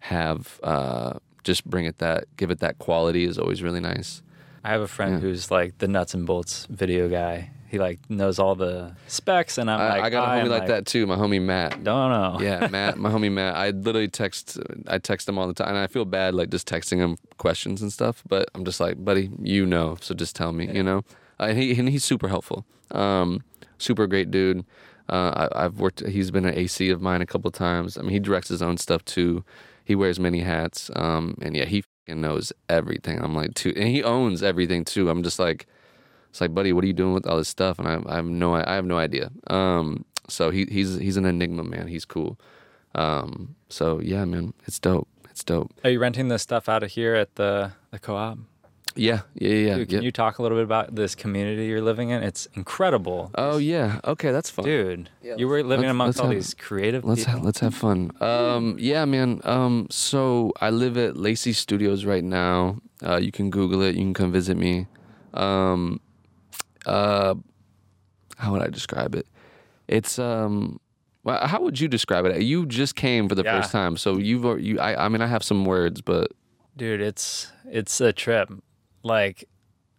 have uh, just bring it that give it that quality is always really nice. I have a friend Yeah. who's like the nuts and bolts video guy. He like knows all the specs, and I'm I, like, I got a homie like, that too. My homie Matt. Don't know. Yeah, Matt, my homie Matt. I literally text, I text him all the time, and I feel bad like just texting him questions and stuff. But I'm just like, buddy, you know, so just tell me, you know. Uh, and he and he's super helpful. Um, super great dude. Uh, I, I've worked. He's been an AC of mine a couple times. I mean, he directs his own stuff too. He wears many hats. Um, and yeah, he fucking knows everything. I'm like, too, and he owns everything too. I'm just like, it's like, buddy, what are you doing with all this stuff? And I, I have no, I have no idea. Um, so he, he's he's an enigma, man. He's cool. Um, so yeah, man, it's dope. It's dope. Are you renting the stuff out of here at the the co-op? Yeah, yeah, yeah. yeah. Dude, can Yep. you talk a little bit about this community you're living in? It's incredible. Oh yeah. Okay, that's fun. Dude, Yeah, you were living let's- amongst let's all have- these creative Let's people. ha- let's have fun. Um, yeah, man. Um, so I live at Lacey Studios right now. Uh, you can Google it. You can come visit me. Um, uh, how would I describe it? It's um, well, how would you describe it? You just came for the Yeah. first time, so you've you. I, I mean, I have some words, but Dude, it's it's a trip. Like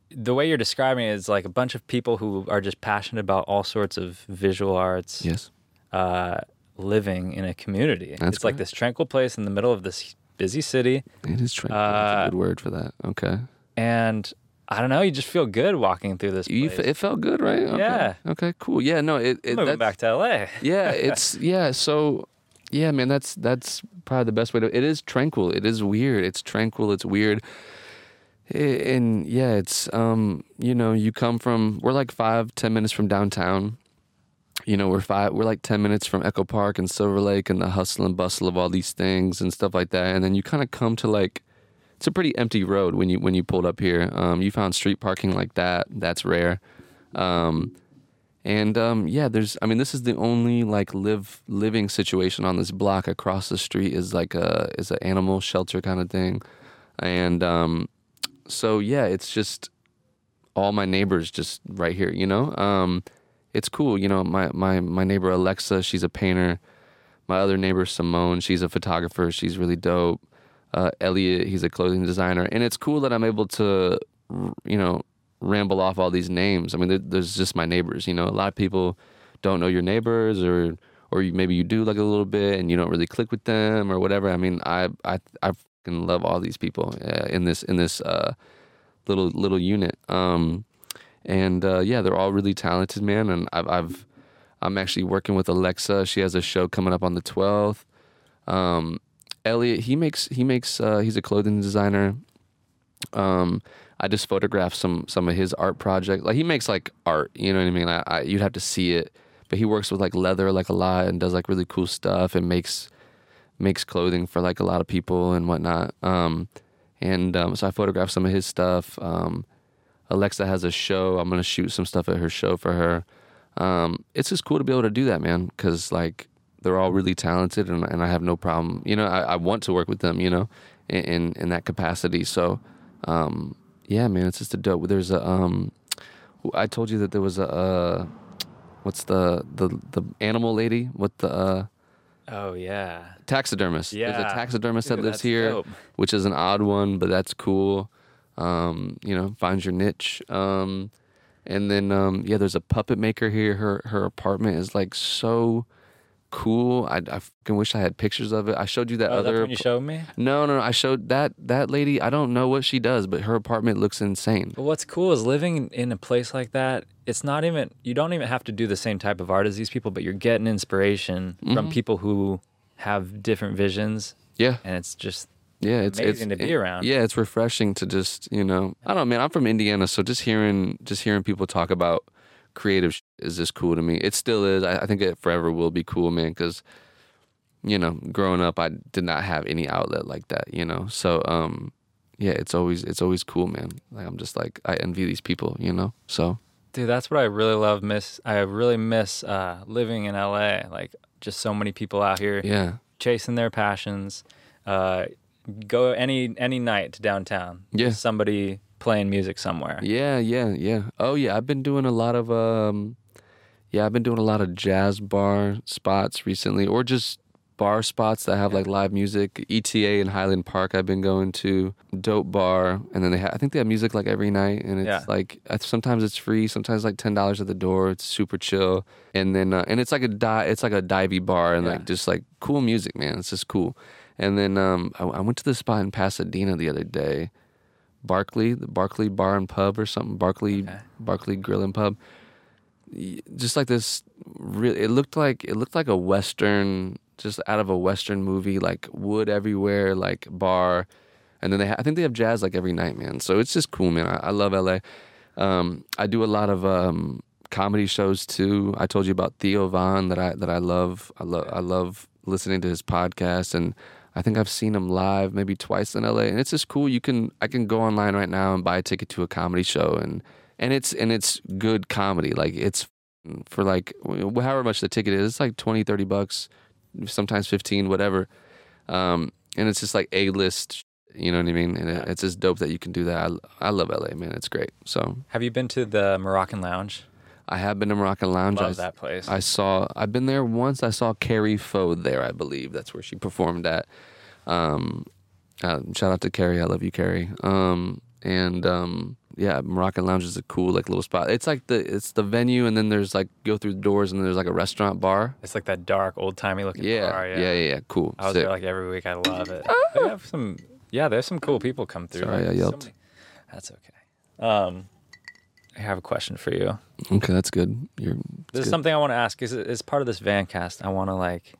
the way you're describing it is like a bunch of people who are just passionate about all sorts of visual arts, yes, uh, living in a community. That's it's like this tranquil place in the middle of this busy city, it is tranquil. That's Uh, a good word for that. Okay, and I don't know, you just feel good walking through this. you it felt good, right? Okay. Yeah. Okay. Cool. Yeah. No. It. it moving back to LA. yeah it's yeah so yeah man that's that's probably the best way to it is tranquil it is weird it's tranquil it's weird and yeah it's um you know you come from we're like five ten minutes from downtown you know we're five we're like 10 minutes from echo park and silver lake and the hustle and bustle of all these things and stuff like that and then you kind of come to like it's a pretty empty road when you when you pulled up here um, you found street parking like that that's rare um, and um, yeah, there's. I mean, this is the only like live living situation on this block. Across the street is like a is an animal shelter kind of thing, and um, so yeah, it's just all my neighbors just right here. You know, um, it's cool. You know, my my my neighbor Alexa, she's a painter. my other neighbor Simone, she's a photographer. She's really dope. Uh, Elliot, he's a clothing designer, and it's cool that I'm able to, you know, ramble off all these names. I mean, there, there's just my neighbors. You know, a lot of people don't know your neighbors, or or maybe you do like a little bit, and you don't really click with them or whatever. I mean, I I I fucking love all these people uh, in this in this uh, little little unit. Um, and uh, yeah, they're all really talented, man. And I've, I've I'm actually working with Alexa. She has a show coming up on the 12th. Um, Elliot, he makes he makes uh, he's a clothing designer. Um, I just photographed some some of his art project. Like he makes like art, you know what I mean? I, I you'd have to see it, but he works with like leather like a lot and does like really cool stuff and makes makes clothing for like a lot of people and whatnot. Um, and um, so I photographed some of his stuff. Um, Alexa has a show. I'm gonna shoot some stuff at her show for her. Um, it's just cool to be able to do that, man. Because like they're all really talented, and, and I have no problem. You know, I, I want to work with them. You know, in in, in that capacity. So, um, yeah, man, it's just a dope. There's a um, I told you that there was a uh, what's the the the animal lady? What the uh, Oh yeah. taxidermist? Yeah. There's a taxidermist that Dude, lives here dope. which is an odd one, but that's cool. Um, you know, finds your niche. Um, and then um, yeah, there's a puppet maker here. Her her apartment is like so cool. I, I fucking wish I had pictures of it. I showed you that Oh, other. you showed me. no, no, no, I showed that that lady. I don't know what she does, but her apartment looks insane. But what's cool is living in- in a place like that. It's not even you don't even have to do the same type of art as these people, but you're getting inspiration Mm-hmm. from people who have different visions, Yeah, and it's just yeah, it's amazing it's, to be it- around. Yeah, it's refreshing to just you know. I don't know, man. I'm from Indiana, so just hearing just hearing people talk about creative sh- is just cool to me. It still is. I, I think it forever will be cool, man. Because you know, growing up, I did not have any outlet like that. You know, so um, yeah, it's always it's always cool, man. Like I'm just like I envy these people. You know, so Dude, that's what I really love. Miss I really miss uh, living in LA. Like just so many people out here yeah, chasing their passions. Uh, go any any night to downtown. Yeah. Somebody playing music somewhere. yeah, yeah, yeah. Oh yeah, I've been doing a lot of um, yeah, I've been doing a lot of jazz bar spots recently, or just bar spots that have like live music. ETA in Highland Park, I've been going to dope bar, and then they ha- I think they have music like every night, and it's Yeah. like sometimes it's free, sometimes like ten dollars at the door. It's super chill, and then uh, and it's like a di- it's like a divey bar, and Yeah. like just like cool music, man. It's just cool. And then um, I, I went to this spot in Pasadena the other day. Barkley, the Barkley Bar and Pub or something. Barkley, Okay. Barkley Grill and Pub. Just like this, really, it looked like it looked like a western, just out of a western movie, like wood everywhere, like bar, and then they, ha- I think they have jazz like every night, man. So it's just cool, man. I, I love LA. Um, I do a lot of um, comedy shows too. I told you about Theo Von that I that I love. I love I love listening to his podcast and. I think I've seen him live maybe twice in LA, and it's just cool. You can I can go online right now and buy a ticket to a comedy show, and and it's and it's good comedy. Like it's for like however much the ticket is, it's like 20, 30 bucks, sometimes fifteen, whatever. Um, and it's just like a list. You know what I mean? And it, it's just dope that you can do that. I, I love LA, man. It's great. So Have you been to the Moroccan Lounge? I have been to Moroccan Lounge. Love I, that place. I saw. I've been there once. I saw Kari Faux there. I believe that's where she performed at. Um, uh, shout out to Kari. I love you, Kari. Um, and um, yeah, Moroccan Lounge is a cool like little spot. It's like the it's the venue, and then there's like go through the doors, and there's like a restaurant bar. it's like that dark, old timey looking Yeah, bar. yeah, yeah, yeah. Cool. I was Sick. there like every week. I love it. They have some, yeah. There's some cool people come through. Sorry, Like, I so yelped. that's okay. Um, I have a question for you. okay, that's good. You're. This good. is something I want to ask. Is as part of this van cast, I want to like.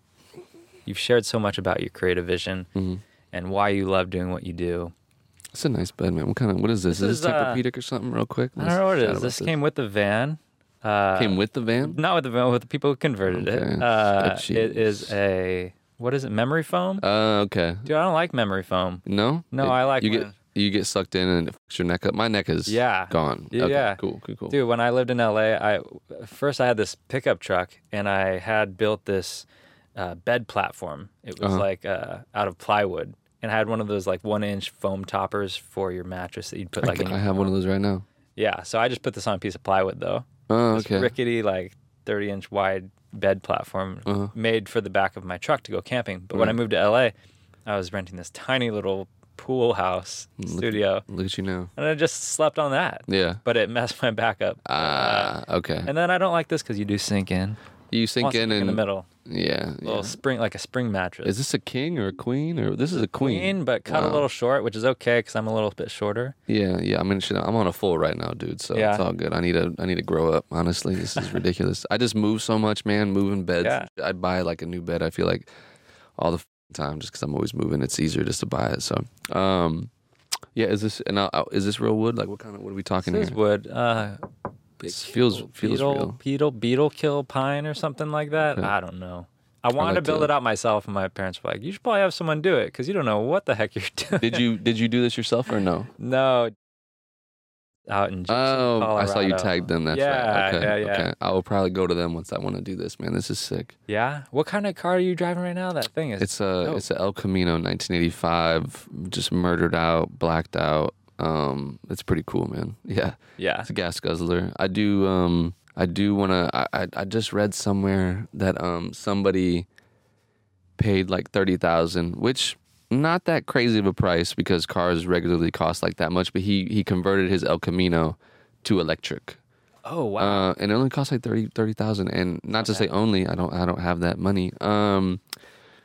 You've shared so much about your creative vision Mhm. and why you love doing what you do. It's a nice bed, man. What kind of? What is this? This is is, this uh, Tempur-Pedic or something? Real quick. I don't know what it Let's is. This came with the van. Uh, Came with the van. not with the van, with the people who converted Okay. it. Uh, Sketchy. it is a what is it? Memory foam? Uh, okay. Dude, I don't like memory foam. No. No, It- I like you when- get you get sucked in and it fucks your neck up. My neck is Yeah. gone. Yeah, Okay, yeah. Cool. Cool. Cool. Dude, when I lived in LA, I first I had this pickup truck and I had built this uh, bed platform. It was Uh-huh. like uh, out of plywood, and I had one of those like one inch foam toppers for your mattress that you'd put like. ca- in I have one of those right now. Yeah, so I just put this on a piece of plywood though. Oh, This okay. rickety like 30 inch wide bed platform Uh-huh. made for the back of my truck to go camping. But when I moved to LA, I was renting this tiny little pool house studio, Look at you now. and I just slept on that. Yeah. But it messed my back up. Ah, okay. and then I don't like this because you do sink in. you sink in in the middle, Yeah. little yeah. spring like a spring mattress. Is this a king or a queen or this is a queen? queen, but cut a little short, which is okay because I'm a little bit shorter. Yeah, yeah. I mean, shit, I'm on a full right now, dude. So Yeah. it's all good. I need to, I need to grow up. Honestly, this is ridiculous. I just move so much, man. Moving beds. Yeah. I'd buy like a new bed. I feel like all the time just because I'm always moving. It's easier just to buy it. So, um, yeah. Is this and uh, is this real wood? Like, what kind of? What are we talking This is here? wood. Uh, This feels feels beetle, real. beetle, beetle kill pine or something like that. Okay. I don't know. I wanted like to build to- it out myself, and my parents were like, "You should probably have someone do it because you don't know what the heck you're doing." Did you did you do this yourself or no? no. Out in Gibson, Oh, I saw you Colorado. tagged them. That's Yeah, right. Okay, yeah, yeah. okay. I will probably go to them once I want to do this, man. This is sick. Yeah. What kind of car are you driving right now? That thing is. It's a dope. it's a El Camino 1985, just murdered out, blacked out. Um, it's pretty cool, man. Yeah, yeah. it's a gas guzzler. I do um I do want to. I, I I just read somewhere that um somebody paid like thirty thousand, which not that crazy of a price because cars regularly cost like that much. But he he converted his El Camino to electric. Oh wow. Uh, and it only costs like 30 30,000 and not to say only, I don't I don't have that money. Um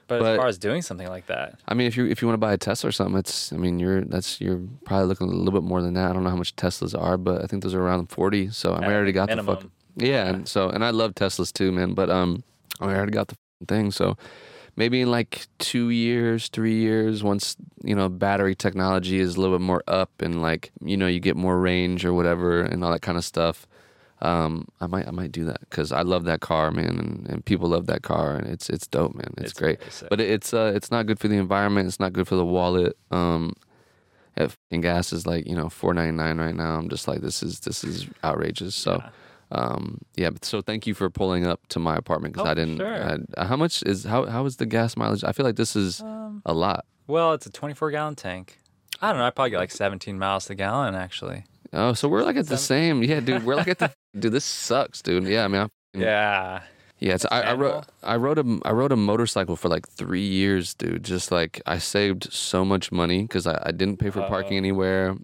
but, but- as far as doing something like that, I mean, if you if you want to buy a Tesla or something, it's I mean you're that's you're probably looking a little bit more than that. I don't know how much Teslas are, but I think those are around forty. So I At already got the minimum. fuck. Yeah, and so and I love Teslas too, man. But um, I already got the thing. So maybe in like two years, three years, once you know battery technology is a little bit more up and like you know you get more range or whatever and all that kind of stuff. Um, I might I might do that because I love that car, man, and, and people love that car, and it's it's dope, man. It's, great. very. But it- it's uh it's not good for the environment. It's not good for the wallet. Um, if gas is like you know four ninety nine right now, I'm just like this is this is outrageous. So, Yeah. Um, yeah. But so thank you for pulling up to my apartment because Oh, I didn't. sure. I, how much is how how is the gas mileage? I feel like this is Um, a lot. well, it's a 24 gallon tank. I don't know. I probably get like 17 miles to gallon actually. Oh, so we're like at the same. Yeah, dude. We're like at the. dude, this sucks, dude. Yeah, I mean, I, Yeah. Yeah, it's, I, I rode I rode a I rode a motorcycle for like three years, dude. Just like I saved so much money because I, I didn't pay for parking anywhere.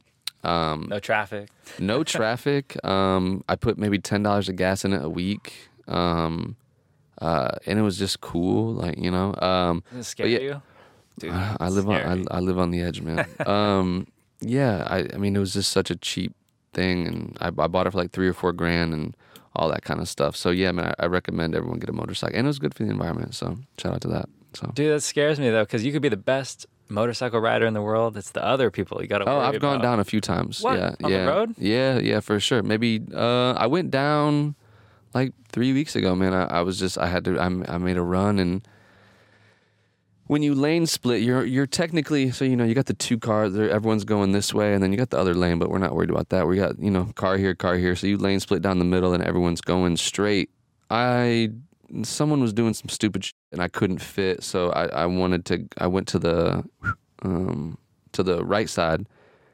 Um, No traffic. no traffic. Um, I put maybe ten dollars of gas in it a week. Um, uh, and it was just cool, like you know. Um, Does it scare yeah, you? Dude, I live scary. on I, I live on the edge, man. um, yeah, I I mean it was just such a cheap thing, and I, I bought it for like three or four grand and all that kind of stuff. So yeah, man, I, I recommend everyone get a motorcycle, and it was good for the environment. So shout out to that. So Dude, that scares me though, because you could be the best motorcycle rider in the world. It's the other people you got to. oh, I've gone down a few times. What? Yeah, On the yeah, road? yeah, yeah, for sure. Maybe uh, I went down like three weeks ago, man. I, I was just I had to I, I made a run and. When you lane split, you're you're technically so you know you got the two cars. Everyone's going this way, and then you got the other lane. But we're not worried about that. We got you know car here, car here. So you lane split down the middle, and everyone's going straight. I someone was doing some stupid shit, and I couldn't fit. So I, I wanted to. I went to the um, to the right side,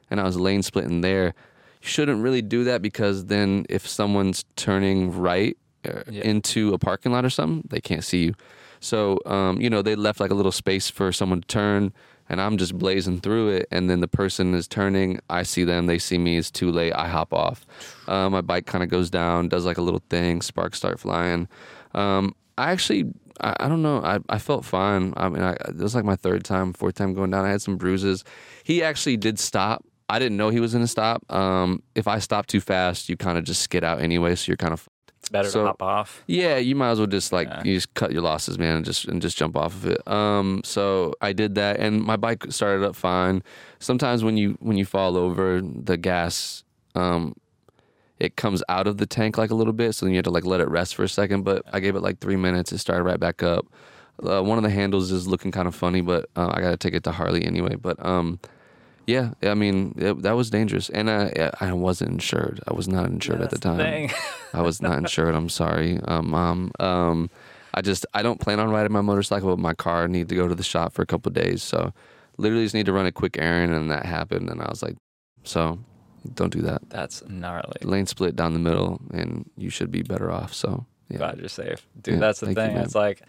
and I was lane splitting there. You shouldn't really do that because then if someone's turning right uh, Yeah. into a parking lot or something, they can't see you. So um, you know they left like a little space for someone to turn, and I'm just blazing through it. And then the person is turning. I see them. They see me. It's too late. I hop off. Uh, my bike kind of goes down. Does like a little thing. Sparks start flying. Um, I actually. I, I don't know. I, I felt fine. I mean, I, it was like my third time, fourth time going down. I had some bruises. He actually did stop. I didn't know he was going to stop. Um, if I stop too fast, you kind of just skid out anyway. So you're kind of It's better So- to hop off. yeah, you might as well just like Yeah. you just cut your losses, man, and just and just jump off of it. Um, so I did that, and my bike started up fine. Sometimes when you when you fall over, the gas, um, it comes out of the tank like a little bit, so then you have to like let it rest for a second. But I gave it like three minutes, it started right back up. Uh, one of the handles is looking kind of funny, but uh, I got to take it to Harley anyway. But um, yeah, I mean it, that was dangerous, and I I wasn't insured. I was not insured at the time. thing. I was not insured. I'm sorry, um, mom. Um, I just I don't plan on riding my motorcycle, but my car need to go to the shop for a couple of days. So literally just need to run a quick errand, and that happened. And I was like, so don't do that. That's gnarly. Lane split down the middle, and you should be better off. So Yeah. glad you're safe, dude. Yeah, that's the thank you, thing. it's like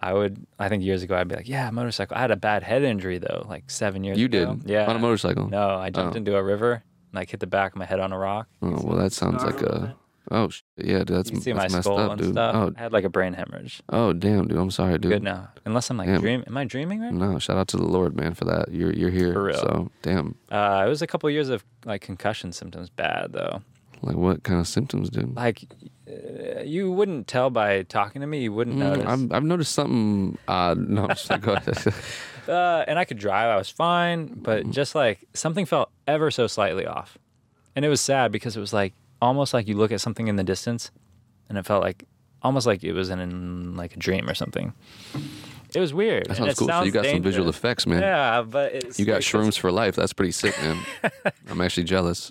I would. I think years ago I'd be like, yeah, motorcycle. I had a bad head injury though, like seven years. Ago. You ago. did? Yeah. On a motorcycle? No, I jumped Oh. into a river and like hit the back of my head on a rock. Oh well, that sounds like a. Oh sh- yeah, that's you see that's my messed skull up, and dude. stuff. Oh, I had like a brain hemorrhage. oh damn, dude. I'm sorry, dude. Good now, unless I'm like Damn. dream. Am I dreaming right? No, shout out to the Lord, man, for that. You're you're here. For real. So damn. Uh, it was a couple years of like concussion symptoms, bad though. Like what kind of symptoms, dude? Like uh, you wouldn't tell by talking to me. You wouldn't Mm, notice. I'm, I've noticed something odd. No, I'm just like, go ahead. Uh, and I could drive. I was fine, but just like something felt ever so slightly off, and it was sad because it was like almost like you look at something in the distance, and it felt like almost like it was in, in like a dream or something. It was weird. That sounds cool. So you sounds got some visual effects, man. Yeah, but it's You got like, shrooms for life. That's pretty sick, man. I'm actually jealous.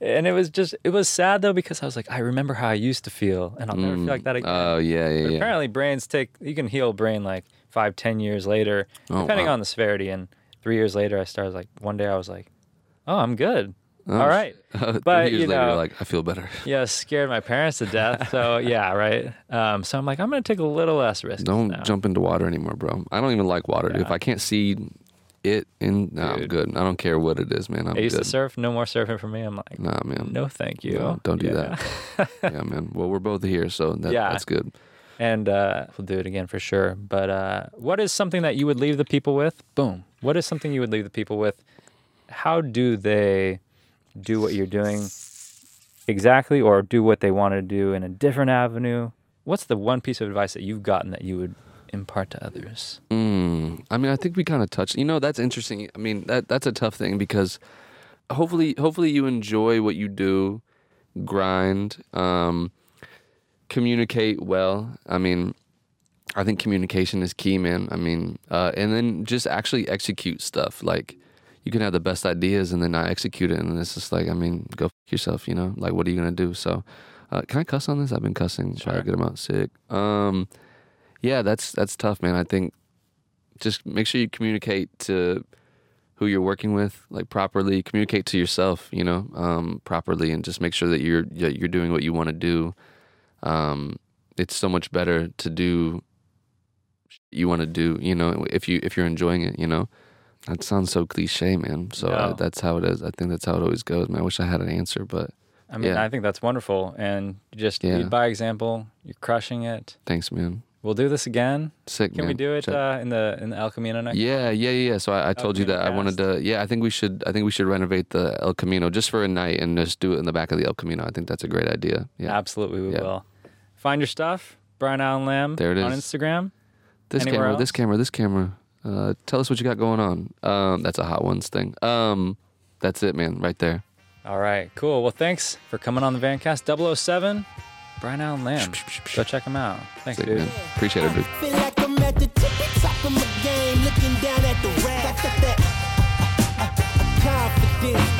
and it was just it was sad though because I was like I remember how I used to feel, and I'll never feel like mm. that again. Oh yeah, yeah, But yeah. apparently, brains take you can heal brain like five, ten years later, Oh, depending wow. on the severity. And three years later, I started like one day I was like, "Oh, I'm good. Oh, All right." Three But, years you later, know- you're like, I feel better. Yeah, scared my parents to death. So yeah, right. Um, so I'm like, I'm gonna take a little less risk. Don't now. jump into water anymore, bro. I don't even like water, dude. If I can't see it in, nah, I'm good. I don't care what it is, man. I'm I used good. to surf. No more surfing for me. I'm like, Nah, man. no, thank you. No, don't do Yeah. that. yeah, man. Well, we're both here, so that, Yeah. that's good. and uh, we'll do it again for sure. But uh, what is something that you would leave the people with? Boom. What is something you would leave the people with? How do they do what you're doing exactly, or do what they want to do in a different avenue? What's the one piece of advice that you've gotten that you would impart to others? Mm, I mean, I think we kind of touched. You know, that's interesting. I mean, that that's a tough thing because hopefully, hopefully, you enjoy what you do, grind, um, communicate well. I mean, I think communication is key, man. I mean, uh, and then just actually execute stuff. Like, you can have the best ideas and then not execute it, and it's just like, I mean, go f- yourself. You know, like, what are you gonna do? So, uh, can I cuss on this? I've been cussing. Try to Sure. get them out sick. Um, yeah, that's that's tough, man. I think just make sure you communicate to who you're working with like properly communicate to yourself you know um, properly and just make sure that you're that you're doing what you want to do um, it's so much better to do you want to do you know if you if you're enjoying it you know that sounds so cliche man so No. that's how it is i think that's how it always goes man i wish i had an answer but I mean, Yeah. I think that's wonderful, and just Yeah. by example. You're crushing it. thanks man We'll do this again. sick Can we do it uh, in the in the El Camino next? Yeah, yeah, yeah. So I, I told you that I wanted to. Yeah, I think we should. I think we should renovate the El Camino just for a night and just do it in the back of the El Camino. I think that's a great idea. Yeah. Absolutely, we Yeah. will. Find your stuff, Bryan Allen Lamb. There it is on. Instagram. This Anywhere camera, this camera, this camera. Uh, tell us what you got going on. Um, that's a Hot Ones thing. Um, that's it, man, right there. All right, cool. Well, thanks for coming on the Vancast 007. Bryan Allen Lamb. Go check him out. Thanks, you, dude. Man. Appreciate it, dude. Feel like I'm at the top of my game, looking down at the rack. Confidence